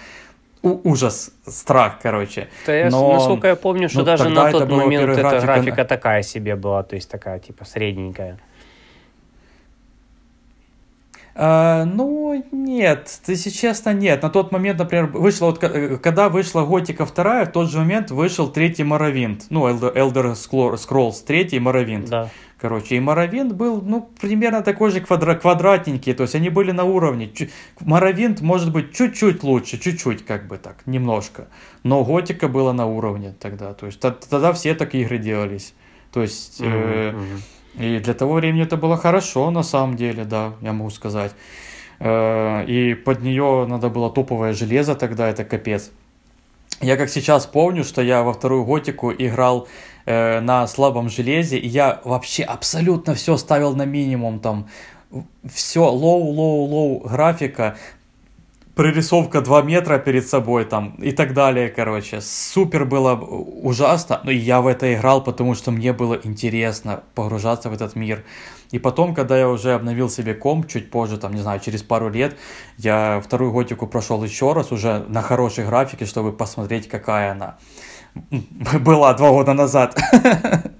[SPEAKER 1] у, ужас, страх, короче.
[SPEAKER 2] Да я, Но, насколько я помню, что ну, даже на тот момент эта графика... графика такая себе была, то есть такая, типа, средненькая.
[SPEAKER 1] А, ну, нет, если честно, нет. На тот момент, например, вышла, вот, э, когда вышла Готика 2, в тот же момент вышел третий Моровинт. Ну, Elder Scrolls 3 Моровинт.
[SPEAKER 2] Да.
[SPEAKER 1] Короче, и Моровинт был, ну, примерно такой же квадра- квадратненький, то есть они были на уровне. Моровинт может быть чуть-чуть лучше, чуть-чуть, как бы так, немножко. Но Готика была на уровне тогда, то есть тогда все такие игры делались. То есть... Mm-hmm. Э- и для того времени это было хорошо, на самом деле, да, я могу сказать. Э, и под нее надо было топовое железо тогда, это капец. Я как сейчас помню, что я во вторую готику играл э, на слабом железе, и я вообще абсолютно все ставил на минимум, там, все low, low, low графика, прорисовка 2 метра перед собой там и так далее, короче. Супер было ужасно, но я в это играл, потому что мне было интересно погружаться в этот мир. И потом, когда я уже обновил себе комп, чуть позже, там, не знаю, через пару лет, я вторую готику прошел еще раз уже на хорошей графике, чтобы посмотреть, какая она была два года назад.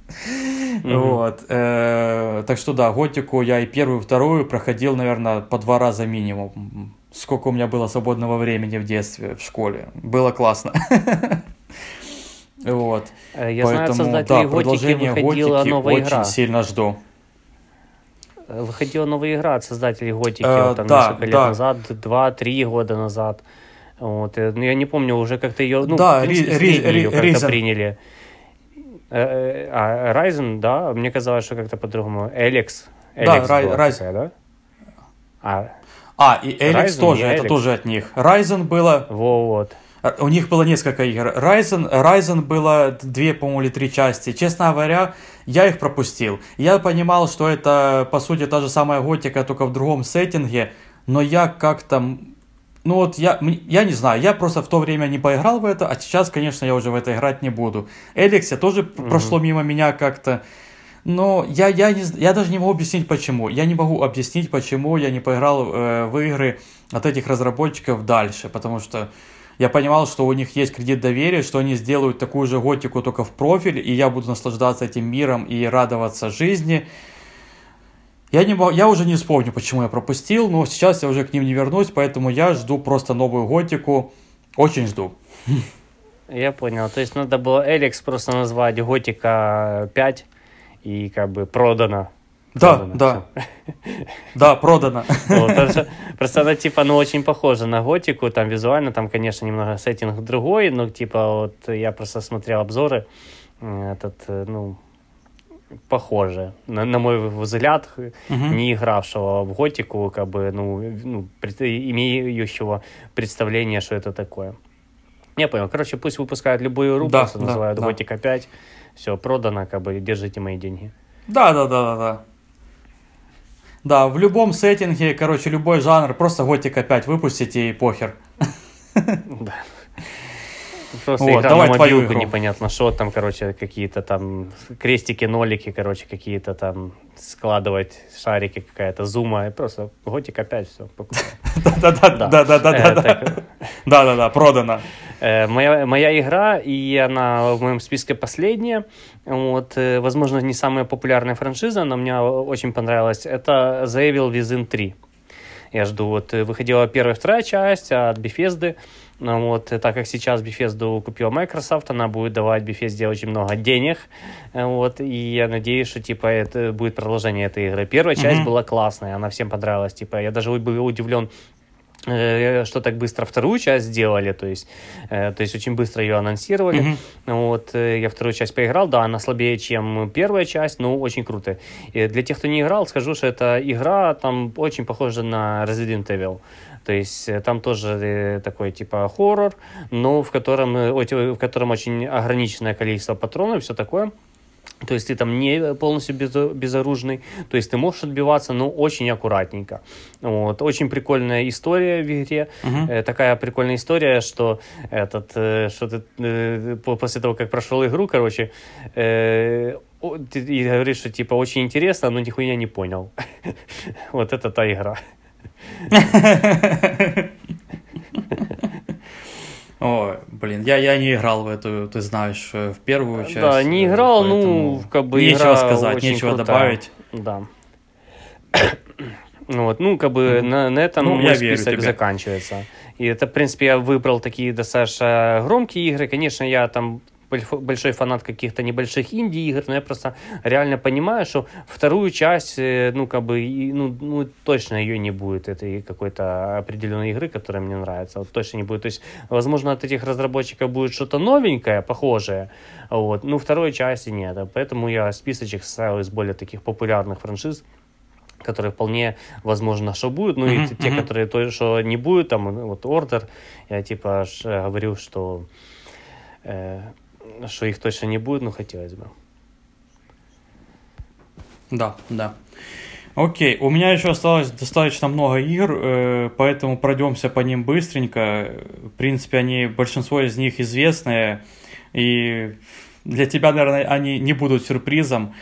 [SPEAKER 1] Вот. Э, так что да, готику я и первую, и вторую проходил, наверное, по два раза минимум сколько у меня было свободного времени в детстве, в школе. Было классно. Вот.
[SPEAKER 2] Э, я Поэтому, знаю, да, продолжение Готики новая
[SPEAKER 1] очень
[SPEAKER 2] игра.
[SPEAKER 1] сильно жду.
[SPEAKER 2] Э, выходила новая игра от создателей Готики э, вот, там, да, несколько лет да. назад, два-три года назад. Вот. Э, ну, я не помню, уже как-то ее, ну,
[SPEAKER 1] да, ри, ри,
[SPEAKER 2] ее как-то приняли. А, Ryzen, да, мне казалось, что как-то по-другому. Alex.
[SPEAKER 1] Да, Ryzen. да? А, а, и Эликс Ryzen тоже, это Alex. тоже от них. Ryzen было...
[SPEAKER 2] Во, вот.
[SPEAKER 1] А, у них было несколько игр. Ryzen, Ryzen было две, по-моему, или три части. Честно говоря, я их пропустил. Я понимал, что это, по сути, та же самая готика, только в другом сеттинге, но я как-то... Ну вот я, я не знаю, я просто в то время не поиграл в это, а сейчас, конечно, я уже в это играть не буду. Эликсе тоже mm-hmm. прошло мимо меня как-то. Но я, я, не, я даже не могу объяснить почему. Я не могу объяснить, почему я не поиграл э, в игры от этих разработчиков дальше. Потому что я понимал, что у них есть кредит доверия, что они сделают такую же готику только в профиль, и я буду наслаждаться этим миром и радоваться жизни. Я, не, я уже не вспомню, почему я пропустил, но сейчас я уже к ним не вернусь, поэтому я жду просто новую готику. Очень жду.
[SPEAKER 2] Я понял. То есть надо было Эликс просто назвать Готика 5 и как бы продано.
[SPEAKER 1] Да, продано да. Да, продано.
[SPEAKER 2] Вот, просто она типа, ну, очень похожа на готику, там визуально, там, конечно, немного сеттинг другой, но типа вот я просто смотрел обзоры, этот, э, ну, похоже, на, на мой взгляд, угу. не игравшего в готику, как бы, ну, ну пред, имеющего представление, что это такое. Я понял. Короче, пусть выпускают любую игру, да, просто да, называют да. Готика 5 все, продано, как бы, держите мои деньги.
[SPEAKER 1] Да, да, да, да, да. Да, в любом сеттинге, короче, любой жанр, просто Готик опять выпустите и похер. Да.
[SPEAKER 2] Просто вот, игра на мобилку, непонятно что там, короче, какие-то там крестики, нолики, короче, какие-то там складывать шарики какая-то, зума, и просто Готик опять все
[SPEAKER 1] Да-да-да, да-да-да, продано.
[SPEAKER 2] Э, моя, игра, и она в моем списке последняя, вот, э, возможно, не самая популярная франшиза, но мне очень понравилась, это The Evil Within 3. Я жду, вот, э, выходила первая, вторая часть от Bethesda, вот, так как сейчас Bethesda купила Microsoft, она будет давать Bethesda очень много денег, вот, и я надеюсь, что, типа, это будет продолжение этой игры. Первая часть mm-hmm. была классная, она всем понравилась, типа, я даже был удивлен, э, что так быстро вторую часть сделали, то есть, э, то есть очень быстро ее анонсировали. Mm-hmm. Вот э, я вторую часть поиграл, да, она слабее, чем первая часть, но очень круто. И для тех, кто не играл, скажу, что эта игра там очень похожа на Resident Evil. То есть э, там тоже э, такой типа хоррор, но в котором, э, в котором очень ограниченное количество патронов, все такое. То есть ты там не полностью безоружный, то есть ты можешь отбиваться, но очень аккуратненько. Вот. Очень прикольная история в игре. Uh-huh. Э, такая прикольная история, что, этот, э, что ты э, после того, как прошел игру, короче, э, ты говоришь, что типа очень интересно, но нихуя не понял. вот это та игра.
[SPEAKER 1] О, блин, я, я не играл в эту, ты знаешь, в первую часть.
[SPEAKER 2] Да, не играл, ну, как бы
[SPEAKER 1] Нечего сказать, нечего
[SPEAKER 2] крутая.
[SPEAKER 1] добавить.
[SPEAKER 2] Да. Вот, ну, как бы
[SPEAKER 1] Мгм.
[SPEAKER 2] на, на этом
[SPEAKER 1] Ну,
[SPEAKER 2] мой список
[SPEAKER 1] тебе.
[SPEAKER 2] заканчивается. И это, в принципе, я выбрал такие достаточно громкие игры. Конечно, я там большой фанат каких-то небольших инди-игр, но я просто реально понимаю, что вторую часть, э, ну, как бы, и, ну, ну, точно ее не будет, этой какой-то определенной игры, которая мне нравится, вот точно не будет. То есть, возможно, от этих разработчиков будет что-то новенькое, похожее, вот, ну, второй части нет, а поэтому я списочек составил из более таких популярных франшиз, которые вполне возможно, что будут, ну и
[SPEAKER 1] Мгм,
[SPEAKER 2] т- те, которые то, что не будет, там, вот Order, я типа ж, э, говорил, что э, что их точно не будет, но хотелось бы.
[SPEAKER 1] Да, да. Окей, у меня еще осталось достаточно много игр, э, поэтому пройдемся по ним быстренько. В принципе, они, большинство из них известные, и для тебя, наверное, они не будут сюрпризом.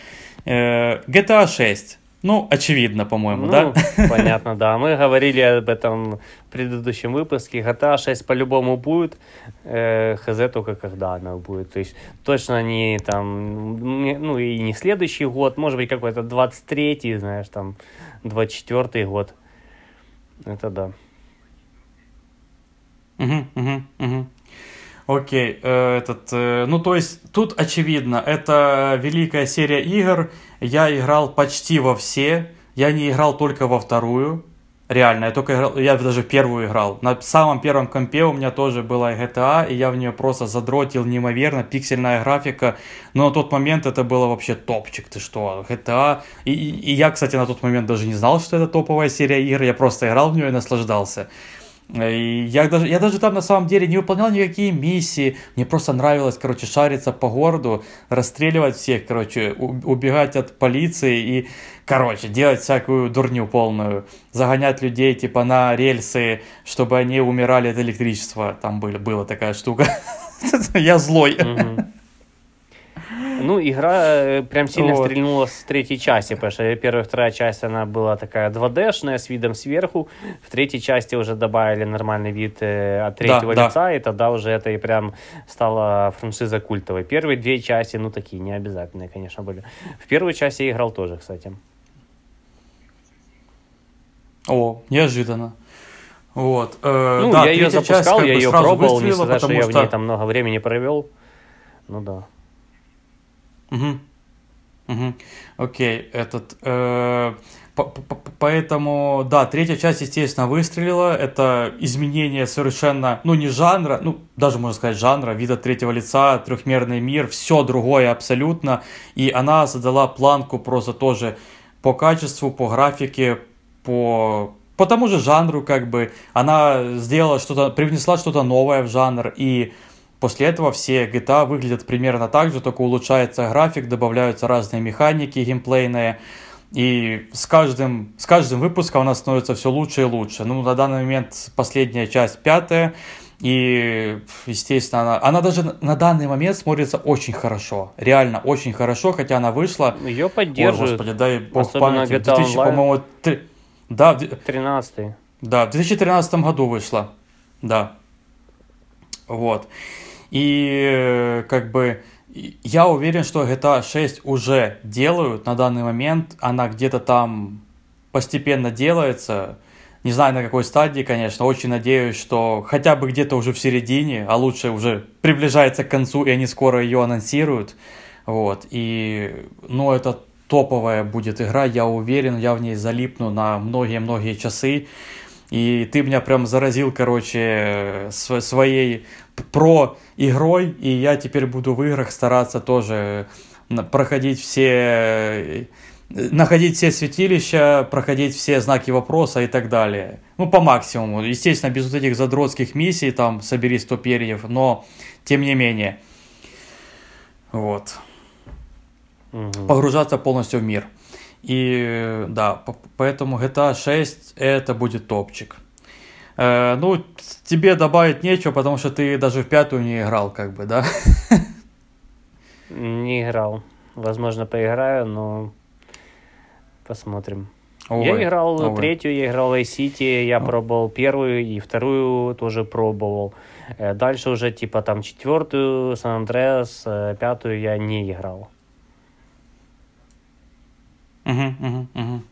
[SPEAKER 1] Э, GTA 6. Ну, очевидно, по-моему,
[SPEAKER 2] ну,
[SPEAKER 1] да?
[SPEAKER 2] понятно, да. Мы говорили об этом в предыдущем выпуске. GTA 6 по-любому будет. Э, хз только когда она будет. То есть точно не там, не- ну и не следующий год, может быть какой-то 23-й, знаешь, там 24-й год. Это да.
[SPEAKER 1] Мгм, мгм, мгм. Окей, э, этот, э, ну то есть тут очевидно, это великая серия игр, я играл почти во все, я не играл только во вторую, реально, я только играл, я даже в первую играл, на самом первом компе у меня тоже была GTA, и я в нее просто задротил неимоверно, пиксельная графика, но на тот момент это было вообще топчик, ты что, GTA, и, и- и я, кстати, на тот момент даже не знал, что это топовая серия игр, я просто играл в нее и наслаждался. И я даже, я даже там на самом деле не выполнял никакие миссии. Мне просто нравилось, короче, шариться по городу, расстреливать всех, короче, убегать от полиции и, короче, делать всякую дурню полную. Загонять людей, типа, на рельсы, чтобы они умирали от электричества. Там были, была такая штука. Я злой.
[SPEAKER 2] Мгм. Ну, игра э, прям сильно
[SPEAKER 1] Вот.
[SPEAKER 2] стрельнула с третьей части, потому что первая вторая часть, она была такая 2D-шная, с видом сверху. В третьей части уже добавили нормальный вид э, от третьего
[SPEAKER 1] да.
[SPEAKER 2] лица, и тогда уже это и прям стала франшиза культовой. Первые две части, ну, такие необязательные, конечно, были. В первой части я играл тоже, кстати.
[SPEAKER 1] О, неожиданно. Вот. э,
[SPEAKER 2] Ну,
[SPEAKER 1] да,
[SPEAKER 2] я ее
[SPEAKER 1] часть
[SPEAKER 2] запускал,
[SPEAKER 1] как
[SPEAKER 2] я ее пробовал, не сказать, что
[SPEAKER 1] потому
[SPEAKER 2] я в ней там много времени провел. Ну да.
[SPEAKER 1] Мгм. Мгм. Окей, этот... э, по- по- по- Поэтому, да, третья часть, естественно, выстрелила. Это изменение совершенно, ну, не жанра, ну, даже можно сказать жанра, вида третьего лица, трехмерный мир, все другое абсолютно. И она задала планку просто тоже по качеству, по графике, по, по тому же жанру, как бы. Она сделала что-то, привнесла что-то новое в жанр, и После этого все GTA выглядят примерно так же, только улучшается график, добавляются разные механики геймплейные. И с каждым, с каждым выпуском она становится все лучше и лучше. Ну, на данный момент последняя часть, пятая. И, естественно, она, она даже на- данный момент смотрится очень хорошо. Реально очень хорошо, хотя она вышла...
[SPEAKER 2] Ее поддерживают.
[SPEAKER 1] господи, дай бог памяти. В
[SPEAKER 2] GTA
[SPEAKER 1] 2000,
[SPEAKER 2] Online.
[SPEAKER 1] по-моему, три- да, в д-
[SPEAKER 2] 13
[SPEAKER 1] да, в 2013 году вышла. Да. Вот. И э, как бы я уверен, что GTA 6 уже делают на данный момент. Она где-то там постепенно делается. Не знаю, на какой стадии, конечно. Очень надеюсь, что хотя бы где-то уже в середине, а лучше уже приближается к концу, и они скоро ее анонсируют. Вот. И, ну, это топовая будет игра, я уверен, я в ней залипну на многие-многие часы. И ты меня прям заразил, короче, св- своей про игрой, и я теперь буду в играх стараться тоже на- проходить все, э, находить все святилища, проходить все знаки вопроса и так далее. Ну, по максимуму. Естественно, без вот этих задротских миссий, там, собери 100 перьев, но тем не менее. Вот
[SPEAKER 2] Мгм.
[SPEAKER 1] погружаться полностью в мир. И э, да, по- поэтому GTA 6 это будет топчик. Э, ну, тебе добавить нечего, потому что ты даже в пятую не играл, как бы, да?
[SPEAKER 2] Не играл. Возможно, поиграю, но посмотрим. я
[SPEAKER 1] Ой,
[SPEAKER 2] играл
[SPEAKER 1] ой.
[SPEAKER 2] третью, я играл в Vice City, я
[SPEAKER 1] О.
[SPEAKER 2] пробовал первую и вторую тоже пробовал. Э, Дальше уже типа там четвертую, Сан Андреас, э, пятую я не играл.
[SPEAKER 1] Мгм, мгм, мгм.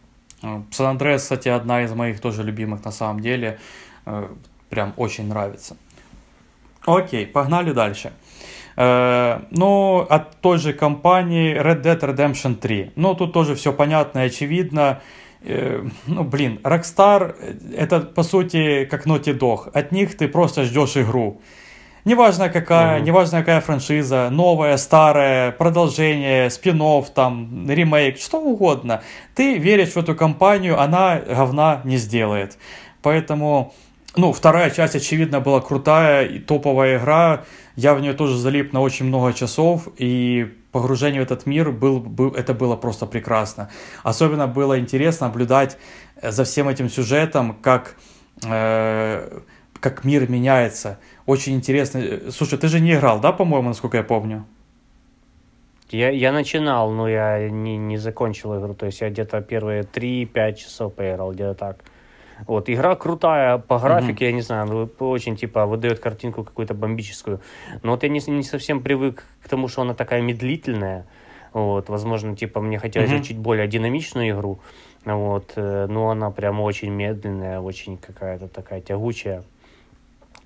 [SPEAKER 1] Сан-Андреас, кстати, одна из моих тоже любимых на самом деле. Прям очень нравится. Окей, погнали дальше. Ну, от той же компании Red Dead Redemption 3. Ну, тут тоже все понятно и очевидно. Ну, блин, Rockstar это, по сути, как Naughty Dog. От них ты просто ждешь игру. Неважно какая, mm-hmm. неважно какая франшиза, новая, старая, продолжение, спин там, ремейк, что угодно. Ты веришь в эту компанию, она говна не сделает. Поэтому, ну, вторая часть, очевидно, была крутая и топовая игра. Я в нее тоже залип на очень много часов, и погружение в этот мир был, был, это было просто прекрасно. Особенно было интересно наблюдать за всем этим сюжетом, как, э, как мир меняется – очень интересно. Слушай, ты же не играл, да, по-моему, насколько я помню?
[SPEAKER 2] Я, я начинал, но я не, не закончил игру. То есть я где-то первые 3-5 часов поиграл, где-то так. Вот, игра крутая по графике, mm-hmm. я не знаю, ну, очень, типа, выдает картинку какую-то бомбическую. Но вот я не, не совсем привык к тому, что она такая медлительная. Вот, возможно, типа, мне хотелось mm-hmm. чуть более динамичную игру. Вот, э, но она прям очень медленная, очень какая-то такая тягучая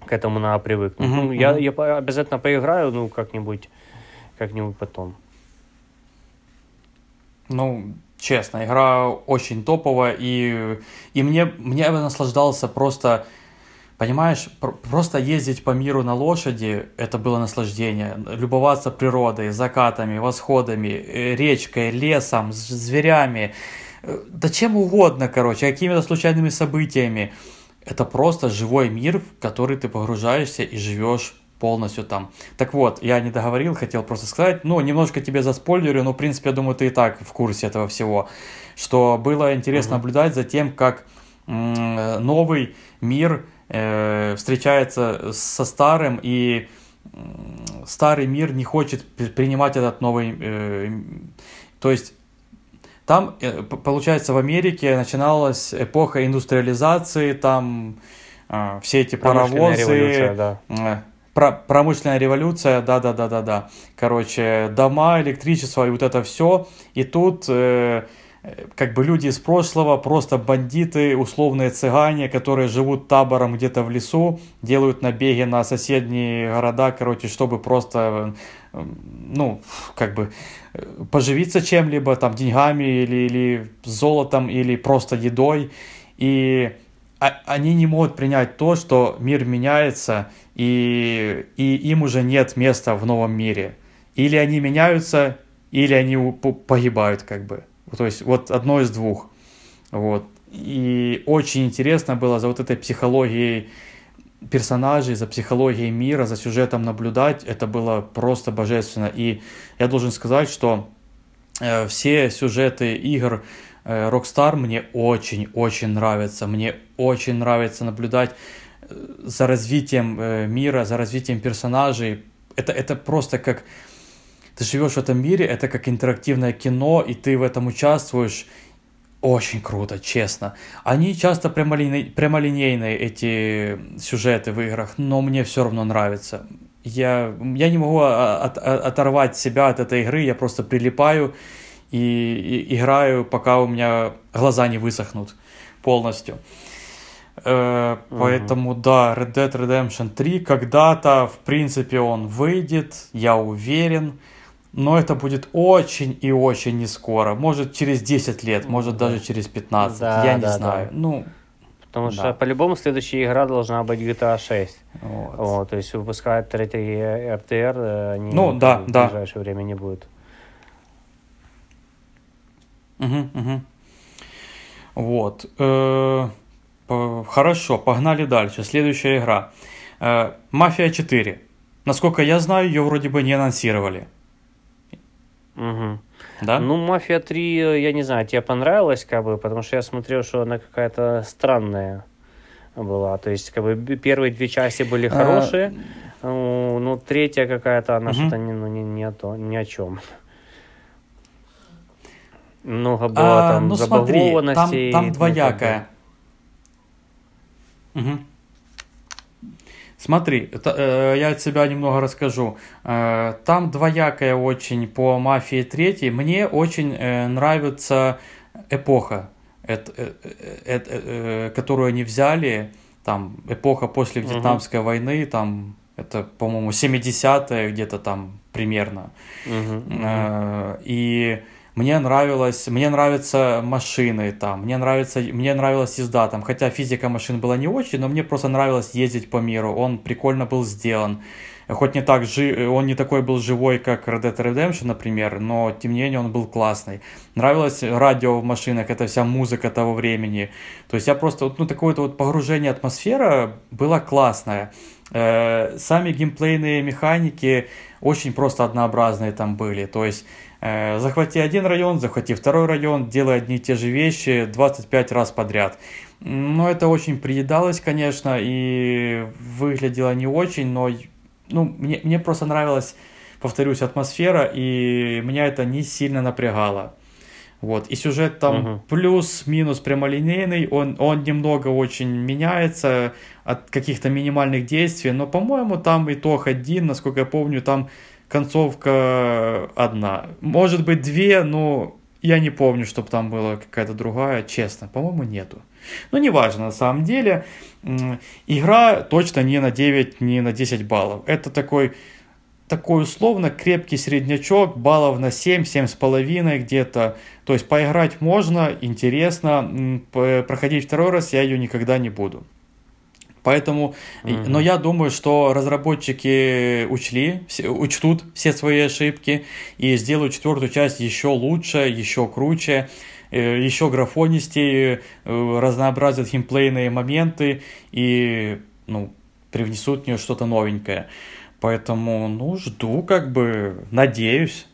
[SPEAKER 2] к этому надо привыкнуть. Uh-huh, ну, я, я обязательно поиграю, ну, как-нибудь, как-нибудь потом.
[SPEAKER 1] Ну, честно, игра очень топовая, и, и мне, мне я наслаждался просто, понимаешь, просто ездить по миру на лошади, это было наслаждение. Любоваться природой, закатами, восходами, э, речкой, лесом, зверями, э, да чем угодно, короче, какими-то случайными событиями это просто живой мир, в который ты погружаешься и живешь полностью там. Так вот, я не договорил, хотел просто сказать, ну, немножко тебе заспойлерю, но, в принципе, я думаю, ты и так в курсе этого всего, что было интересно mm-hmm. наблюдать за тем, как новый мир э, встречается со старым, и старый мир не хочет принимать этот новый... Э, то есть там, э, получается, в Америке начиналась эпоха индустриализации, там э, все эти паровозы, да. э, про, промышленная революция, да-да-да-да-да. Короче, дома, электричество и вот это все. И тут э, как бы люди из прошлого, просто бандиты, условные цыгане, которые живут табором где-то в лесу, делают набеги на соседние города, короче, чтобы просто, э, ну, как бы поживиться чем-либо, там, деньгами или, или золотом, или просто едой. И они не могут принять то, что мир меняется, и, и им уже нет места в новом мире. Или они меняются, или они погибают, как бы. То есть вот одно из двух. Вот. И очень интересно было за вот этой психологией персонажей, за психологией мира, за сюжетом наблюдать, это было просто божественно. И я должен сказать, что э, все сюжеты игр Rockstar мне очень-очень нравятся. Мне очень нравится наблюдать э, за развитием э, мира, за развитием персонажей. Это, это просто как... Ты живешь в этом мире, это как интерактивное кино, и ты в этом участвуешь, очень круто, честно. Они часто прямолинейные, прямолинейные, эти сюжеты в играх, но мне все равно нравится. Я, я не могу от, от, оторвать себя от этой игры, я просто прилипаю и, и играю, пока у меня глаза не высохнут полностью. Э, угу. Поэтому да, Red Dead Redemption 3 когда-то, в принципе, он выйдет, я уверен но это будет очень и очень не скоро. Может, через 10 лет, может, да. даже через 15. Да, я не да, знаю. Да. Ну,
[SPEAKER 2] Потому да. что по-любому следующая игра должна быть GTA 6. Вот. Вот, то есть выпускают третий RTR, э, они
[SPEAKER 1] ну, да, в
[SPEAKER 2] да. ближайшее время не будет.
[SPEAKER 1] Угу, угу. Вот. Э, хорошо, погнали дальше. Следующая игра. Э, Мафия 4. Насколько я знаю, ее вроде бы не анонсировали.
[SPEAKER 2] Угу. Да? Ну, Мафия 3, я не знаю, тебе понравилось, как бы, потому что я смотрел, что она какая-то странная была. То есть, как бы, первые две части были хорошие, а... ну, третья какая-то, она угу. что-то не, ну, не, не, о то, ни о чем. Много было а, там ну,
[SPEAKER 1] забагованностей. Там, там двоякая. Угу. Смотри, э, я от себя немного расскажу. Э, там двоякая очень по «Мафии 3». Мне очень э, нравится эпоха. которую они взяли, там, эпоха после Вьетнамской угу. войны, там, это, по-моему, 70-е где-то там примерно. Угу, угу. И мне нравилось, мне нравятся машины там, мне нравится, мне нравилась езда там, хотя физика машин была не очень, но мне просто нравилось ездить по миру, он прикольно был сделан. Хоть не так жи, он не такой был живой, как Red Dead Redemption, например, но тем не менее он был классный. Нравилось радио в машинах, это вся музыка того времени. То есть я просто, ну, такое вот погружение атмосфера было классное. Э, сами геймплейные механики очень просто однообразные там были. То есть захвати один район, захвати второй район, делай одни и те же вещи 25 раз подряд. Но это очень приедалось, конечно, и выглядело не очень, но ну, мне, мне просто нравилась, повторюсь, атмосфера, и меня это не сильно напрягало. Вот. И сюжет там uh-huh. плюс-минус прямолинейный, он, он немного очень меняется от каких-то минимальных действий, но, по-моему, там итог один, насколько я помню, там концовка одна. Может быть, две, но я не помню, чтобы там была какая-то другая, честно. По-моему, нету. Но неважно, на самом деле. Игра точно не на 9, не на 10 баллов. Это такой, такой условно крепкий среднячок, баллов на 7, 7,5 где-то. То есть поиграть можно, интересно. Проходить второй раз я ее никогда не буду. Поэтому, mm-hmm. но я думаю, что разработчики учли, учтут все свои ошибки и сделают четвертую часть еще лучше, еще круче. Э, еще графонистее, э, разнообразят геймплейные моменты и, ну, привнесут в нее что-то новенькое. Поэтому, ну, жду, как бы, надеюсь,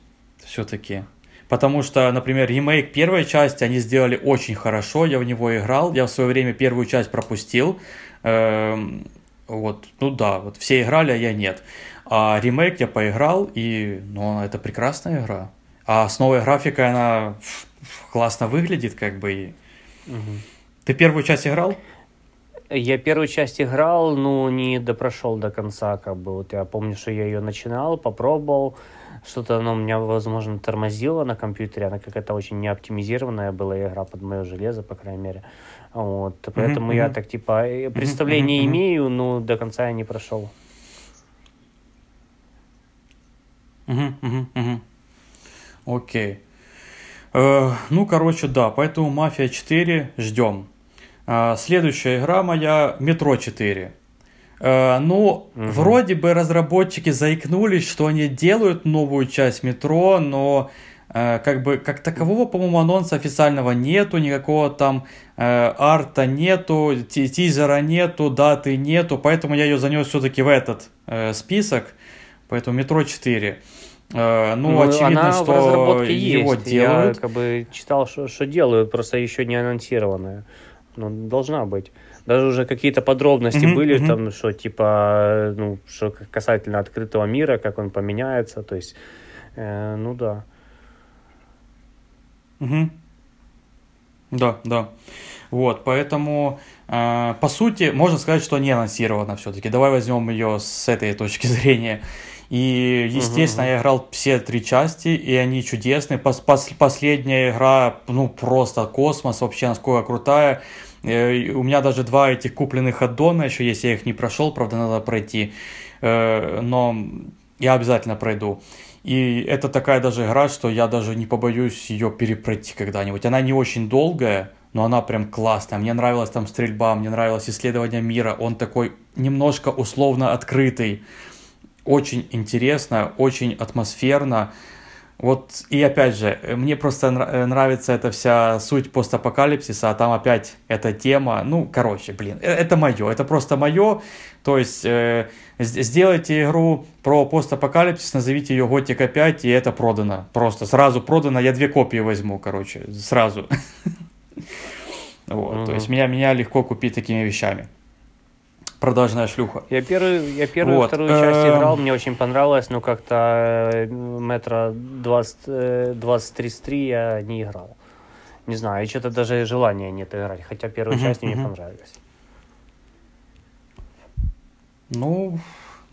[SPEAKER 1] все-таки. Потому что, например, ремейк первой части они сделали очень хорошо, я в него играл, я в свое время первую часть пропустил. Эм, вот, ну да, вот все играли, а я нет. А ремейк я поиграл, и, ну, это прекрасная игра. А с новой графикой она классно выглядит, как бы. Угу. Ты первую часть играл?
[SPEAKER 2] Я первую часть играл, но не допрошел до конца, как бы. Вот я помню, что я ее начинал, попробовал. Что-то оно меня, возможно, тормозило на компьютере. Она какая-то очень неоптимизированная была игра под мое железо, по крайней мере. Вот. Поэтому mm-hmm. я так, типа, э, представление mm-hmm. имею, но до конца я не прошел.
[SPEAKER 1] Угу, угу, угу. Окей. Э, ну, короче, да, поэтому Мафия 4 ждем. Э, следующая игра моя Метро 4. Э, ну, угу. вроде бы разработчики заикнулись, что они делают новую часть метро, но как бы как такового, по-моему, анонса официального нету, никакого там э, арта нету, тизера нету, даты нету, поэтому я ее занес все-таки в этот э, список. Поэтому метро 4.
[SPEAKER 2] Э, ну, ну, очевидно, она что в разработке его есть. делают. Я как бы читал, что, что делают, просто еще не анонсированная. Ну, должна быть. Даже уже какие-то подробности mm-hmm, были, mm-hmm. там, что типа, ну, что касательно открытого мира, как он поменяется, то есть, э, ну да.
[SPEAKER 1] Угу. Да, да. Вот, поэтому, э, по сути, можно сказать, что не анонсировано все-таки. Давай возьмем ее с этой точки зрения. И, естественно, угу. я играл все три части, и они чудесные. Пос пос последняя игра, ну, просто космос, вообще насколько крутая. Э, у меня даже два этих купленных аддона еще есть, я их не прошел, правда, надо пройти. Э, но я обязательно пройду. И это такая даже игра, что я даже не побоюсь ее перепройти когда-нибудь. Она не очень долгая, но она прям классная. Мне нравилась там стрельба, мне нравилось исследование мира. Он такой немножко условно открытый очень интересно, очень атмосферно. Вот, и опять же, мне просто э, нравится эта вся суть постапокалипсиса, а там опять эта тема, ну, короче, блин, э, это мое, это просто мое, то есть э, сделайте игру про постапокалипсис, назовите ее Готика 5, и это продано, просто сразу продано, я две копии возьму, короче, сразу. Вот, то есть меня, меня легко купить такими вещами продажная шлюха.
[SPEAKER 2] Я первый, я первую вот. вторую часть эм. играл, мне очень понравилось, но как-то э, метро 20, 20 я не играл. Не знаю, и что-то даже желания нет играть, хотя первую uh-huh, часть uh-huh. мне понравилась.
[SPEAKER 1] Ну,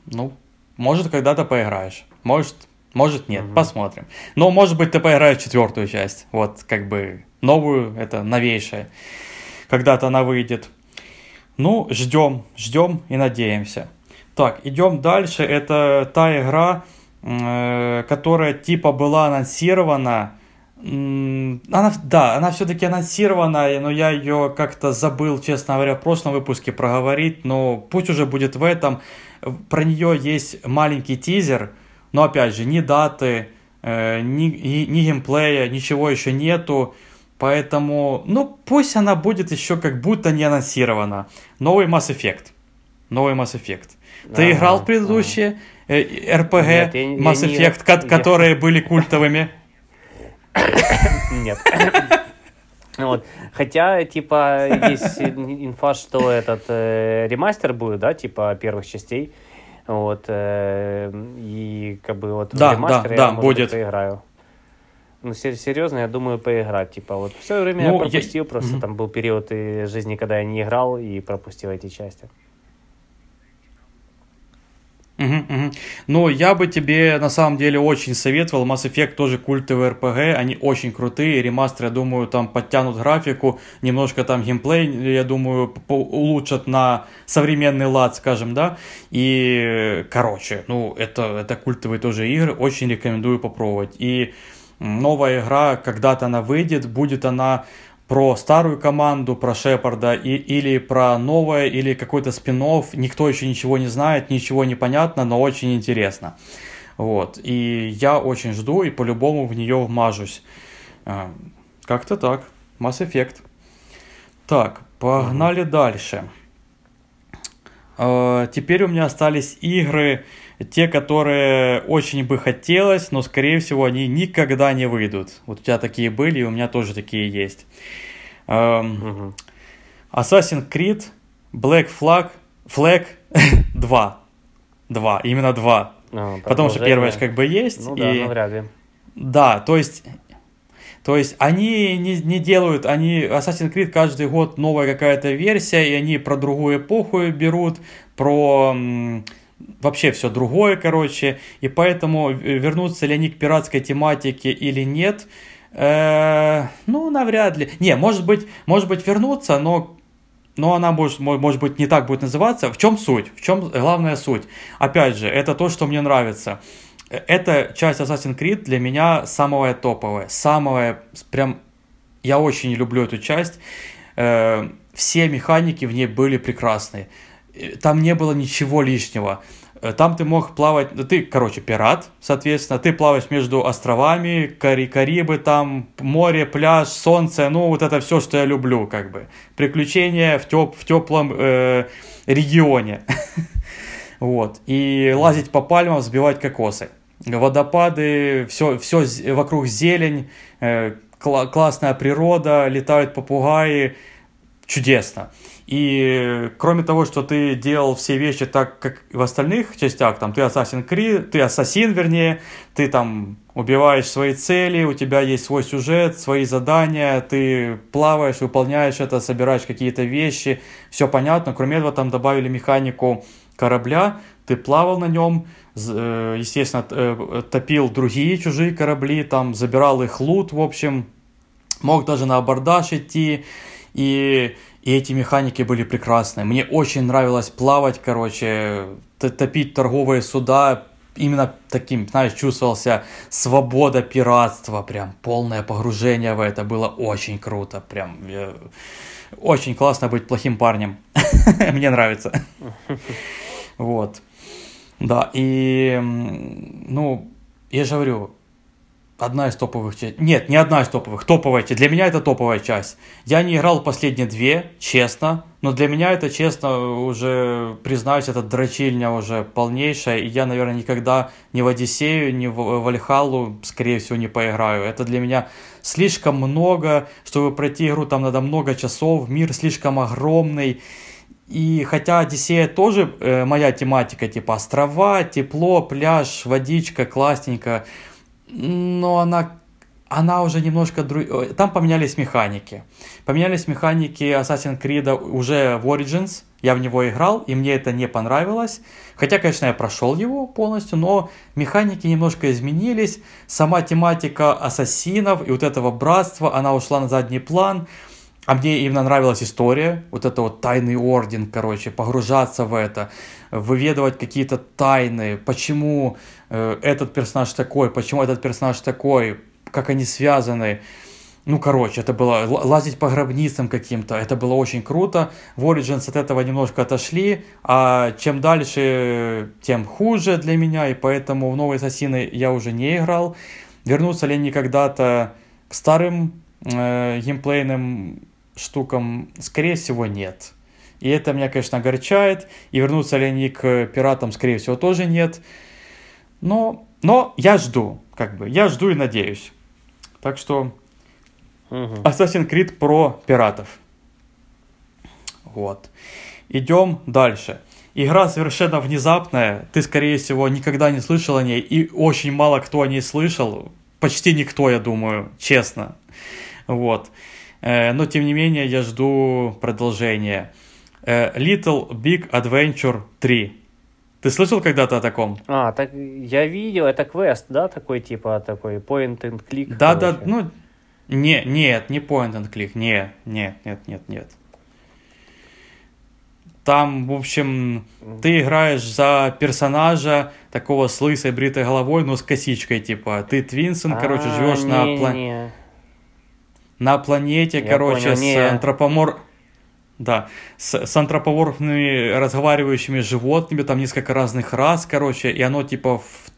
[SPEAKER 1] ну, может, когда-то поиграешь. Может, Может, нет,
[SPEAKER 2] Мгм.
[SPEAKER 1] посмотрим. Но, может быть, ты поиграешь четвертую часть. Вот, как бы, новую, это новейшая. Когда-то она выйдет. Ну, ждем, ждем и надеемся. Так, идем дальше. Это та игра, э, которая типа была анонсирована. Она, да, она все-таки анонсирована, но я ее как-то забыл, честно говоря, в прошлом выпуске проговорить, но пусть уже будет в этом. Про нее есть маленький тизер, но опять же, ни даты, э, ни, ни геймплея, ничего еще нету. Поэтому, ну, пусть она будет еще как будто не анонсирована. Новый Mass Effect. Новый Mass Effect. Ты
[SPEAKER 2] Ага,
[SPEAKER 1] играл в предыдущие э, RPG
[SPEAKER 2] Нет, я не- я
[SPEAKER 1] Mass
[SPEAKER 2] не-
[SPEAKER 1] Effect, ко-
[SPEAKER 2] я-
[SPEAKER 1] которые были культовыми?
[SPEAKER 2] Нет. Вот. Хотя, типа, есть инфа, что этот э, ремастер будет, да, типа первых частей. Вот. э, и как бы вот
[SPEAKER 1] Да,
[SPEAKER 2] ремастере
[SPEAKER 1] да,
[SPEAKER 2] я,
[SPEAKER 1] да,
[SPEAKER 2] может
[SPEAKER 1] будет.
[SPEAKER 2] поиграю. Ну, сер- серьезно, я думаю, поиграть. Типа, вот в свое время
[SPEAKER 1] Ну,
[SPEAKER 2] я
[SPEAKER 1] я-
[SPEAKER 2] пропустил, просто
[SPEAKER 1] Мгм.
[SPEAKER 2] там был период жизни, когда я не играл и пропустил эти части.
[SPEAKER 1] Мгм, мгм. Ну, я бы тебе на самом деле очень советовал. Mass Effect тоже культовый RPG, они очень крутые. Ремастер, я думаю, там подтянут графику, немножко там геймплей, я думаю, улучшат на современный лад, скажем, да. И, короче, ну, это, это культовые тоже игры, очень рекомендую попробовать. И новая игра, когда-то она выйдет, будет она про старую команду, про Шепарда, и, или про новое, или какой-то спин Никто еще ничего не знает, ничего не понятно, но очень интересно. Вот. И я очень жду и по-любому в нее вмажусь. А, Как-то так. Mass Effect. Так, погнали дальше. А, Теперь у меня остались игры, те, которые очень бы хотелось, но, скорее всего, они никогда не выйдут. Вот у тебя такие были, и у меня тоже такие есть. Эм,
[SPEAKER 2] Мгм.
[SPEAKER 1] Assassin's Creed Black Flag, Flag 2. 2, именно 2.
[SPEAKER 2] А,
[SPEAKER 1] Потому что первая же как бы есть.
[SPEAKER 2] Ну да,
[SPEAKER 1] и...
[SPEAKER 2] ну вряд ли.
[SPEAKER 1] Да, то есть, то есть они не, не делают, они Assassin's Creed каждый год новая какая-то версия, и они про другую эпоху берут, про вообще все другое, короче, и поэтому э, вернутся ли они к пиратской тематике или нет, э, ну, навряд ли. Не, может быть, может быть вернуться, но но она может, мо- может быть не так будет называться. В чем суть? В чем главная суть? Опять же, это то, что мне нравится. Э, Эта часть Assassin's Creed для меня самая топовая, самая прям. Я очень люблю эту часть. Э, Все механики в ней были прекрасные. Там не было ничего лишнего. Э, Там ты мог плавать, ну, ты, короче, пират, соответственно, ты плаваешь между островами, Кари- Карибы, там море, пляж, солнце, ну вот это все, что я люблю, как бы. Приключения в, теп- в теплом э, регионе. Вот. И лазить по пальмам, сбивать кокосы. Водопады, все, все вокруг зелень, э, кла- классная природа, летают попугаи, чудесно. И кроме того, что ты делал все вещи так, как в остальных частях, там ты Assassin Creed, ты ассасин, вернее, ты там убиваешь свои цели, у тебя есть свой сюжет, свои задания, ты плаваешь, выполняешь это, собираешь какие-то вещи, все понятно. Кроме этого, там добавили механику корабля, ты плавал на нем, э, естественно, э, топил другие чужие корабли, там забирал их лут, в общем, мог даже на абордаж идти, и, и эти механики были прекрасные. Мне очень нравилось плавать, короче, топить торговые суда, именно таким, знаешь, чувствовался свобода пиратства, прям полное погружение в это, было очень круто, прям очень классно быть плохим парнем, мне нравится. Вот. Да, и, ну, я же говорю, одна из топовых частей. Нет, не одна из топовых, топовая часть. Для меня это топовая часть. Я не играл последние две, честно, но для меня это, честно, уже, признаюсь, это дрочильня уже полнейшая, и я, наверное, никогда ни в Одиссею, ни в Вальхаллу, скорее всего, не поиграю. Это для меня слишком много, чтобы пройти игру, там надо много часов, мир слишком огромный, и хотя Одиссея тоже э, моя тематика, типа острова, тепло, пляж, водичка, классненько, но она, она уже немножко... дру- э, Там поменялись механики. Поменялись механики Assassin's Creed уже в Origins, я в него играл, и мне это не понравилось. Хотя, конечно, я прошел его полностью, но механики немножко изменились. Сама тематика ассасинов и вот этого братства, она ушла на задний план. А мне именно нравилась история, вот это вот тайный орден, короче, погружаться в это, выведывать какие-то тайны, почему э, этот персонаж такой, почему этот персонаж такой, как они связаны. Ну, короче, это было лазить по гробницам каким-то, это было очень круто. В Origins от этого немножко отошли, а чем дальше, тем хуже для меня, и поэтому в новые Ассасины я уже не играл. Вернутся ли они когда-то к старым э, геймплейным штукам, скорее всего, нет. И это меня, конечно, огорчает. И вернутся ли они к пиратам, скорее всего, тоже нет. Но, но я жду, как бы, я жду и надеюсь. Так что угу. Assassin's Creed про пиратов. Вот. Идем дальше. Игра совершенно внезапная, ты, скорее всего, никогда не слышал о ней, и очень мало кто о ней слышал, почти никто, я думаю, честно. Вот. Э, но тем не менее я жду продолжения. Э, Little Big Adventure 3. Ты слышал когда-то о таком?
[SPEAKER 2] А, так я видел, это квест, да, такой типа, такой point and click?
[SPEAKER 1] Да, короче. да, ну, не, нет, не point and click, не, нет, нет, нет, нет. Там, в общем, ты играешь за персонажа такого с лысой бритой головой, но с косичкой, типа. Ты Твинсон, короче, живешь на планете на планете, Я короче, понял, с не... антропомор... Да, с, с антропоморфными разговаривающими животными, там несколько разных рас, короче, и оно типа в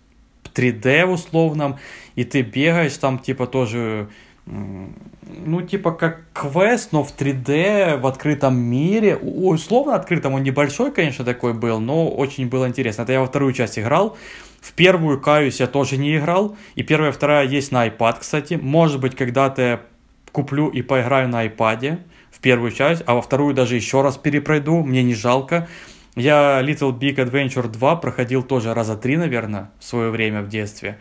[SPEAKER 1] 3D условном, и ты бегаешь там типа тоже, ну типа как квест, но в 3D, в открытом мире, условно открытом, он небольшой, конечно, такой был, но очень было интересно. Это я во вторую часть играл, в первую, каюсь, я тоже не играл, и первая, вторая есть на iPad, кстати, может быть, когда-то куплю и поиграю на iPad в первую часть, а во вторую даже еще раз перепройду, мне не жалко. Я Little Big Adventure 2 проходил тоже раза три, наверное, в свое время в детстве.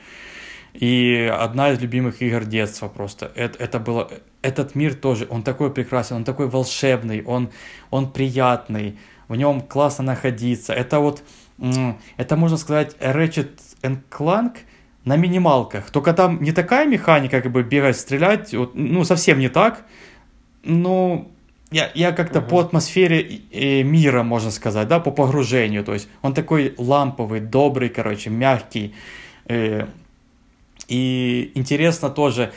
[SPEAKER 1] И одна из любимых игр детства просто. Это, это было... Этот мир тоже, он такой прекрасен, он такой волшебный, он, он приятный, в нем классно находиться. Это вот, это можно сказать, Ratchet Clank – на минималках. Только там не такая механика, как бы бегать, стрелять, вот, ну, совсем не так. Ну, я, я как-то uh-huh. по атмосфере э, мира, можно сказать, да, по погружению. То есть он такой ламповый, добрый, короче, мягкий. Э, и интересно тоже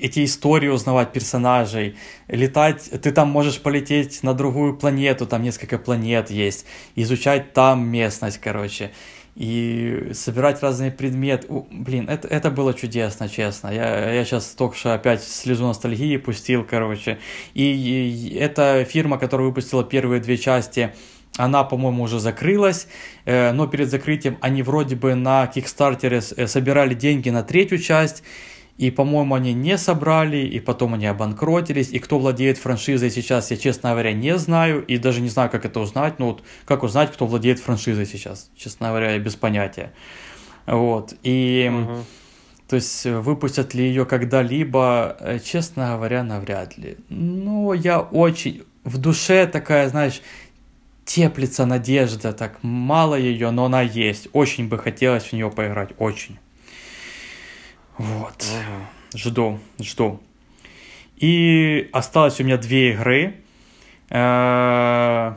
[SPEAKER 1] эти истории узнавать персонажей, летать, ты там можешь полететь на другую планету, там несколько планет есть, изучать там местность, короче и собирать разные предметы. Блин, это, это было чудесно, честно. Я, я сейчас только что опять слезу ностальгии пустил, короче. И, и эта фирма, которая выпустила первые две части, она, по-моему, уже закрылась, э, но перед закрытием они вроде бы на Кикстартере э, собирали деньги на третью часть, и, по-моему, они не собрали, и потом они обанкротились. И кто владеет франшизой сейчас, я, честно говоря, не знаю. И даже не знаю, как это узнать. Ну вот, как узнать, кто владеет франшизой сейчас? Честно говоря, я без понятия. Вот. И... Угу. То есть выпустят ли ее когда-либо, э, честно говоря, навряд ли. Ну, я очень... В душе такая, знаешь, теплится надежда, так мало ее, но она есть. Очень бы хотелось в нее поиграть, очень. Вот. Ага. Жду, жду. И осталось у меня две игры. Э,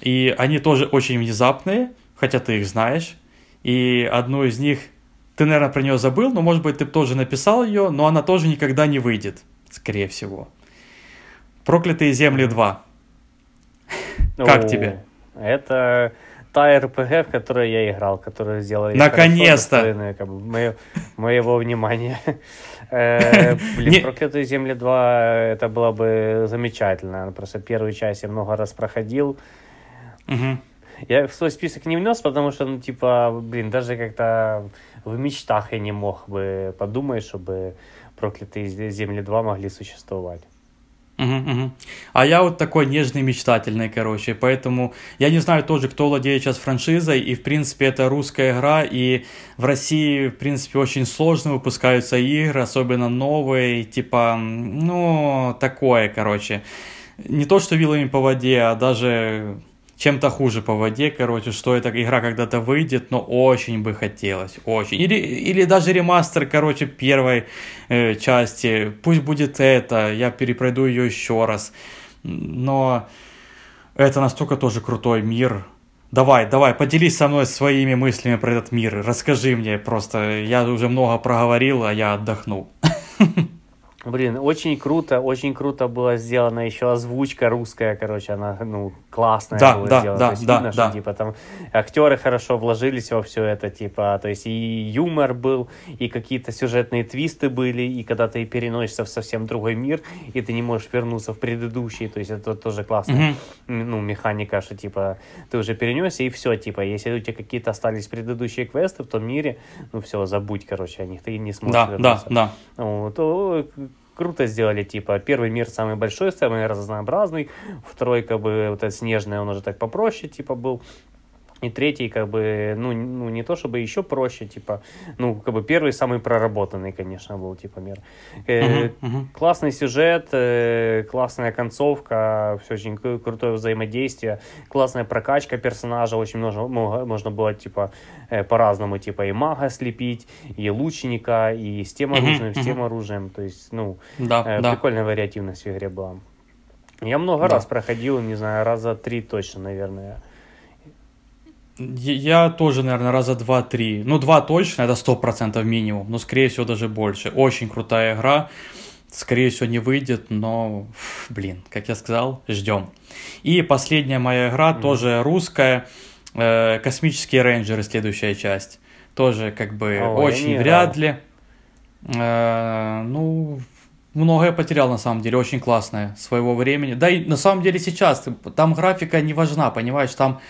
[SPEAKER 1] и они тоже очень внезапные, хотя ты их знаешь. И одну из них ты, наверное, про нее забыл, но, может быть, ты тоже написал ее, но она тоже никогда не выйдет, скорее всего. Проклятые земли 2. Как тебе?
[SPEAKER 2] Это та РПГ, в которой я играл, которую сделали
[SPEAKER 1] Наконец-то!
[SPEAKER 2] Как бы, мое, моего внимания. Э, блин, Проклятые земли 2, это было бы замечательно. Просто первую часть я много раз проходил. Я в свой список не внес, потому что, ну, типа, блин, даже как-то в мечтах я не мог бы подумать, чтобы проклятые земли 2 могли существовать.
[SPEAKER 1] А я вот такой нежный, мечтательный, короче, поэтому я не знаю тоже, кто владеет сейчас франшизой, и, в принципе, это русская игра, и в России, в принципе, очень сложно выпускаются игры, особенно новые, типа, ну, такое, короче. Не то, что вилами по воде, а даже чем-то хуже по воде, короче, что эта игра когда-то выйдет, но очень бы хотелось, очень. Или, или даже ремастер, короче, первой э, части, пусть будет это, я перепройду ее еще раз, но это настолько тоже крутой мир, Давай, давай, поделись со мной своими мыслями про этот мир. Расскажи мне просто. Я уже много проговорил, а я отдохну.
[SPEAKER 2] Блин, очень круто, очень круто было сделана еще озвучка русская, короче, она, ну, классная
[SPEAKER 1] да,
[SPEAKER 2] была
[SPEAKER 1] да,
[SPEAKER 2] сделана.
[SPEAKER 1] Да,
[SPEAKER 2] то есть
[SPEAKER 1] да,
[SPEAKER 2] видно,
[SPEAKER 1] да.
[SPEAKER 2] что, типа, там актеры хорошо вложились во все это, типа, то есть и юмор был, и какие-то сюжетные твисты были, и когда ты переносишься в совсем другой мир, и ты не можешь вернуться в предыдущий, то есть это тоже классная,
[SPEAKER 1] Мгм.
[SPEAKER 2] ну, механика, что, типа, ты уже перенесся, и все, типа, если у тебя какие-то остались предыдущие квесты в том мире, ну, все, забудь, короче, о них, ты не сможешь
[SPEAKER 1] Да, да,
[SPEAKER 2] вернуться.
[SPEAKER 1] да.
[SPEAKER 2] Вот, то к- круто сделали, типа, первый мир самый большой, самый разнообразный, второй, как бы, вот этот снежный, он уже так попроще, типа, был, и третий, как бы, ну, ну, не то чтобы еще проще, типа, ну, как бы первый самый проработанный, конечно, был, типа, мир. Э,
[SPEAKER 1] Мгм, мгм.
[SPEAKER 2] Классный сюжет, э, классная концовка, все очень кру- крутое взаимодействие, классная прокачка персонажа, очень много, можно было, типа, э, по-разному, типа, и мага слепить, и лучника, и с тем оружием, с тем оружием, то есть, ну,
[SPEAKER 1] Да,
[SPEAKER 2] э,
[SPEAKER 1] да.
[SPEAKER 2] прикольная вариативность в игре была. Я много
[SPEAKER 1] Да.
[SPEAKER 2] раз проходил, не знаю, раза три точно, наверное.
[SPEAKER 1] Я тоже, наверное, раза два-три. Ну, два точно, это сто процентов минимум. Но, скорее всего, даже больше. Очень крутая игра. Скорее всего, не выйдет, но, блин, как я сказал, ждем. И последняя моя игра,
[SPEAKER 2] Мгм.
[SPEAKER 1] тоже русская. э, Космические рейнджеры, следующая часть. Тоже, как бы,
[SPEAKER 2] О,
[SPEAKER 1] очень вряд ли. Э, ну, многое потерял на самом деле, очень классное своего времени. Да и на самом деле сейчас, там графика не важна, понимаешь, там,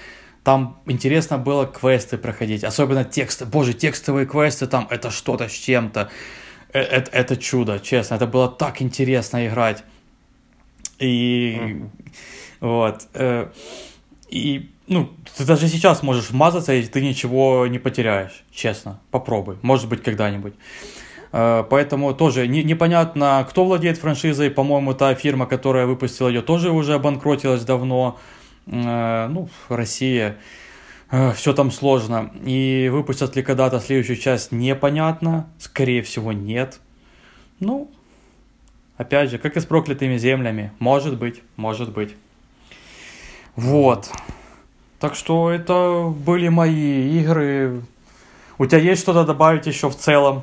[SPEAKER 1] там интересно было квесты проходить, особенно тексты, боже, текстовые квесты там, это что-то с чем-то, Э, это, это чудо, честно, это было так интересно играть. И
[SPEAKER 2] Мгм.
[SPEAKER 1] вот, э, и ну, ты даже сейчас можешь вмазаться, и ты ничего не потеряешь, честно, попробуй, может быть, когда-нибудь. Э, Поэтому тоже не- непонятно, кто владеет франшизой. По-моему, та фирма, которая выпустила ее, тоже уже обанкротилась давно. Э, Ну, Россия. Все там сложно. И выпустят ли когда-то следующую часть, непонятно. Скорее всего, нет. Ну, опять же, как и с проклятыми землями. Может быть, может быть. Вот. Так что это были мои игры. У тебя есть что-то добавить еще в целом?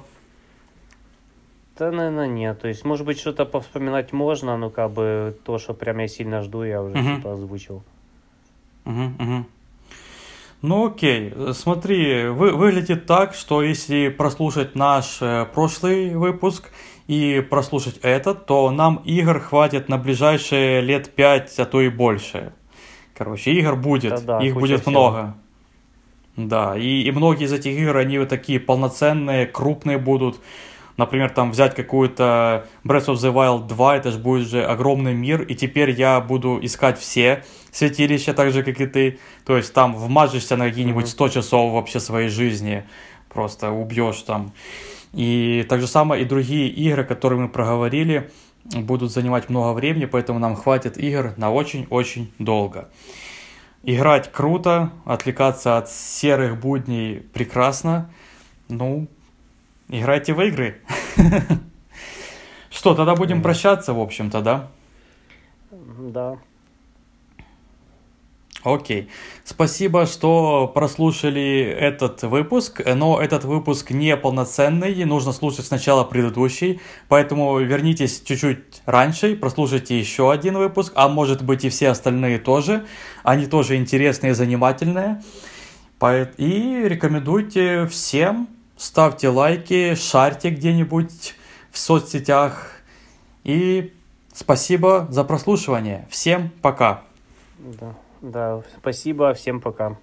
[SPEAKER 2] Да, наверное, нет. То есть, может быть, что-то повспоминать можно, но как бы то, что прям я сильно жду, я уже
[SPEAKER 1] Мгм.
[SPEAKER 2] типа озвучил.
[SPEAKER 1] Мгм, мгм. Ну окей, смотри, вы, выглядит так, что если прослушать наш э, прошлый выпуск и прослушать этот, то нам игр хватит на ближайшие лет 5, а то и больше. Короче, игр будет,
[SPEAKER 2] Да-да,
[SPEAKER 1] их
[SPEAKER 2] куча
[SPEAKER 1] будет
[SPEAKER 2] всего.
[SPEAKER 1] много. Да, и, и многие из этих игр, они вот такие полноценные, крупные будут. Например, там взять какую-то Breath of the Wild 2, это же будет же огромный мир, и теперь я буду искать все святилища, так же, как и ты. То есть там вмажешься на какие-нибудь
[SPEAKER 2] Мгм.
[SPEAKER 1] 100 часов вообще своей жизни, просто убьешь там. И так же самое и другие игры, которые мы проговорили, будут занимать много времени, поэтому нам хватит игр на очень-очень долго. Играть круто, отвлекаться от серых будней прекрасно. Ну, играйте в игры. Что, тогда будем прощаться, в общем-то, да?
[SPEAKER 2] Да.
[SPEAKER 1] Окей. Спасибо, что прослушали этот выпуск, но этот выпуск не полноценный, нужно слушать сначала предыдущий, поэтому вернитесь чуть-чуть раньше, прослушайте еще один выпуск, а может быть и все остальные тоже, они тоже интересные и занимательные. И рекомендуйте всем, ставьте лайки, шарьте где-нибудь в соцсетях. И спасибо за прослушивание. Всем пока.
[SPEAKER 2] Да. Да. Спасибо. Всем пока.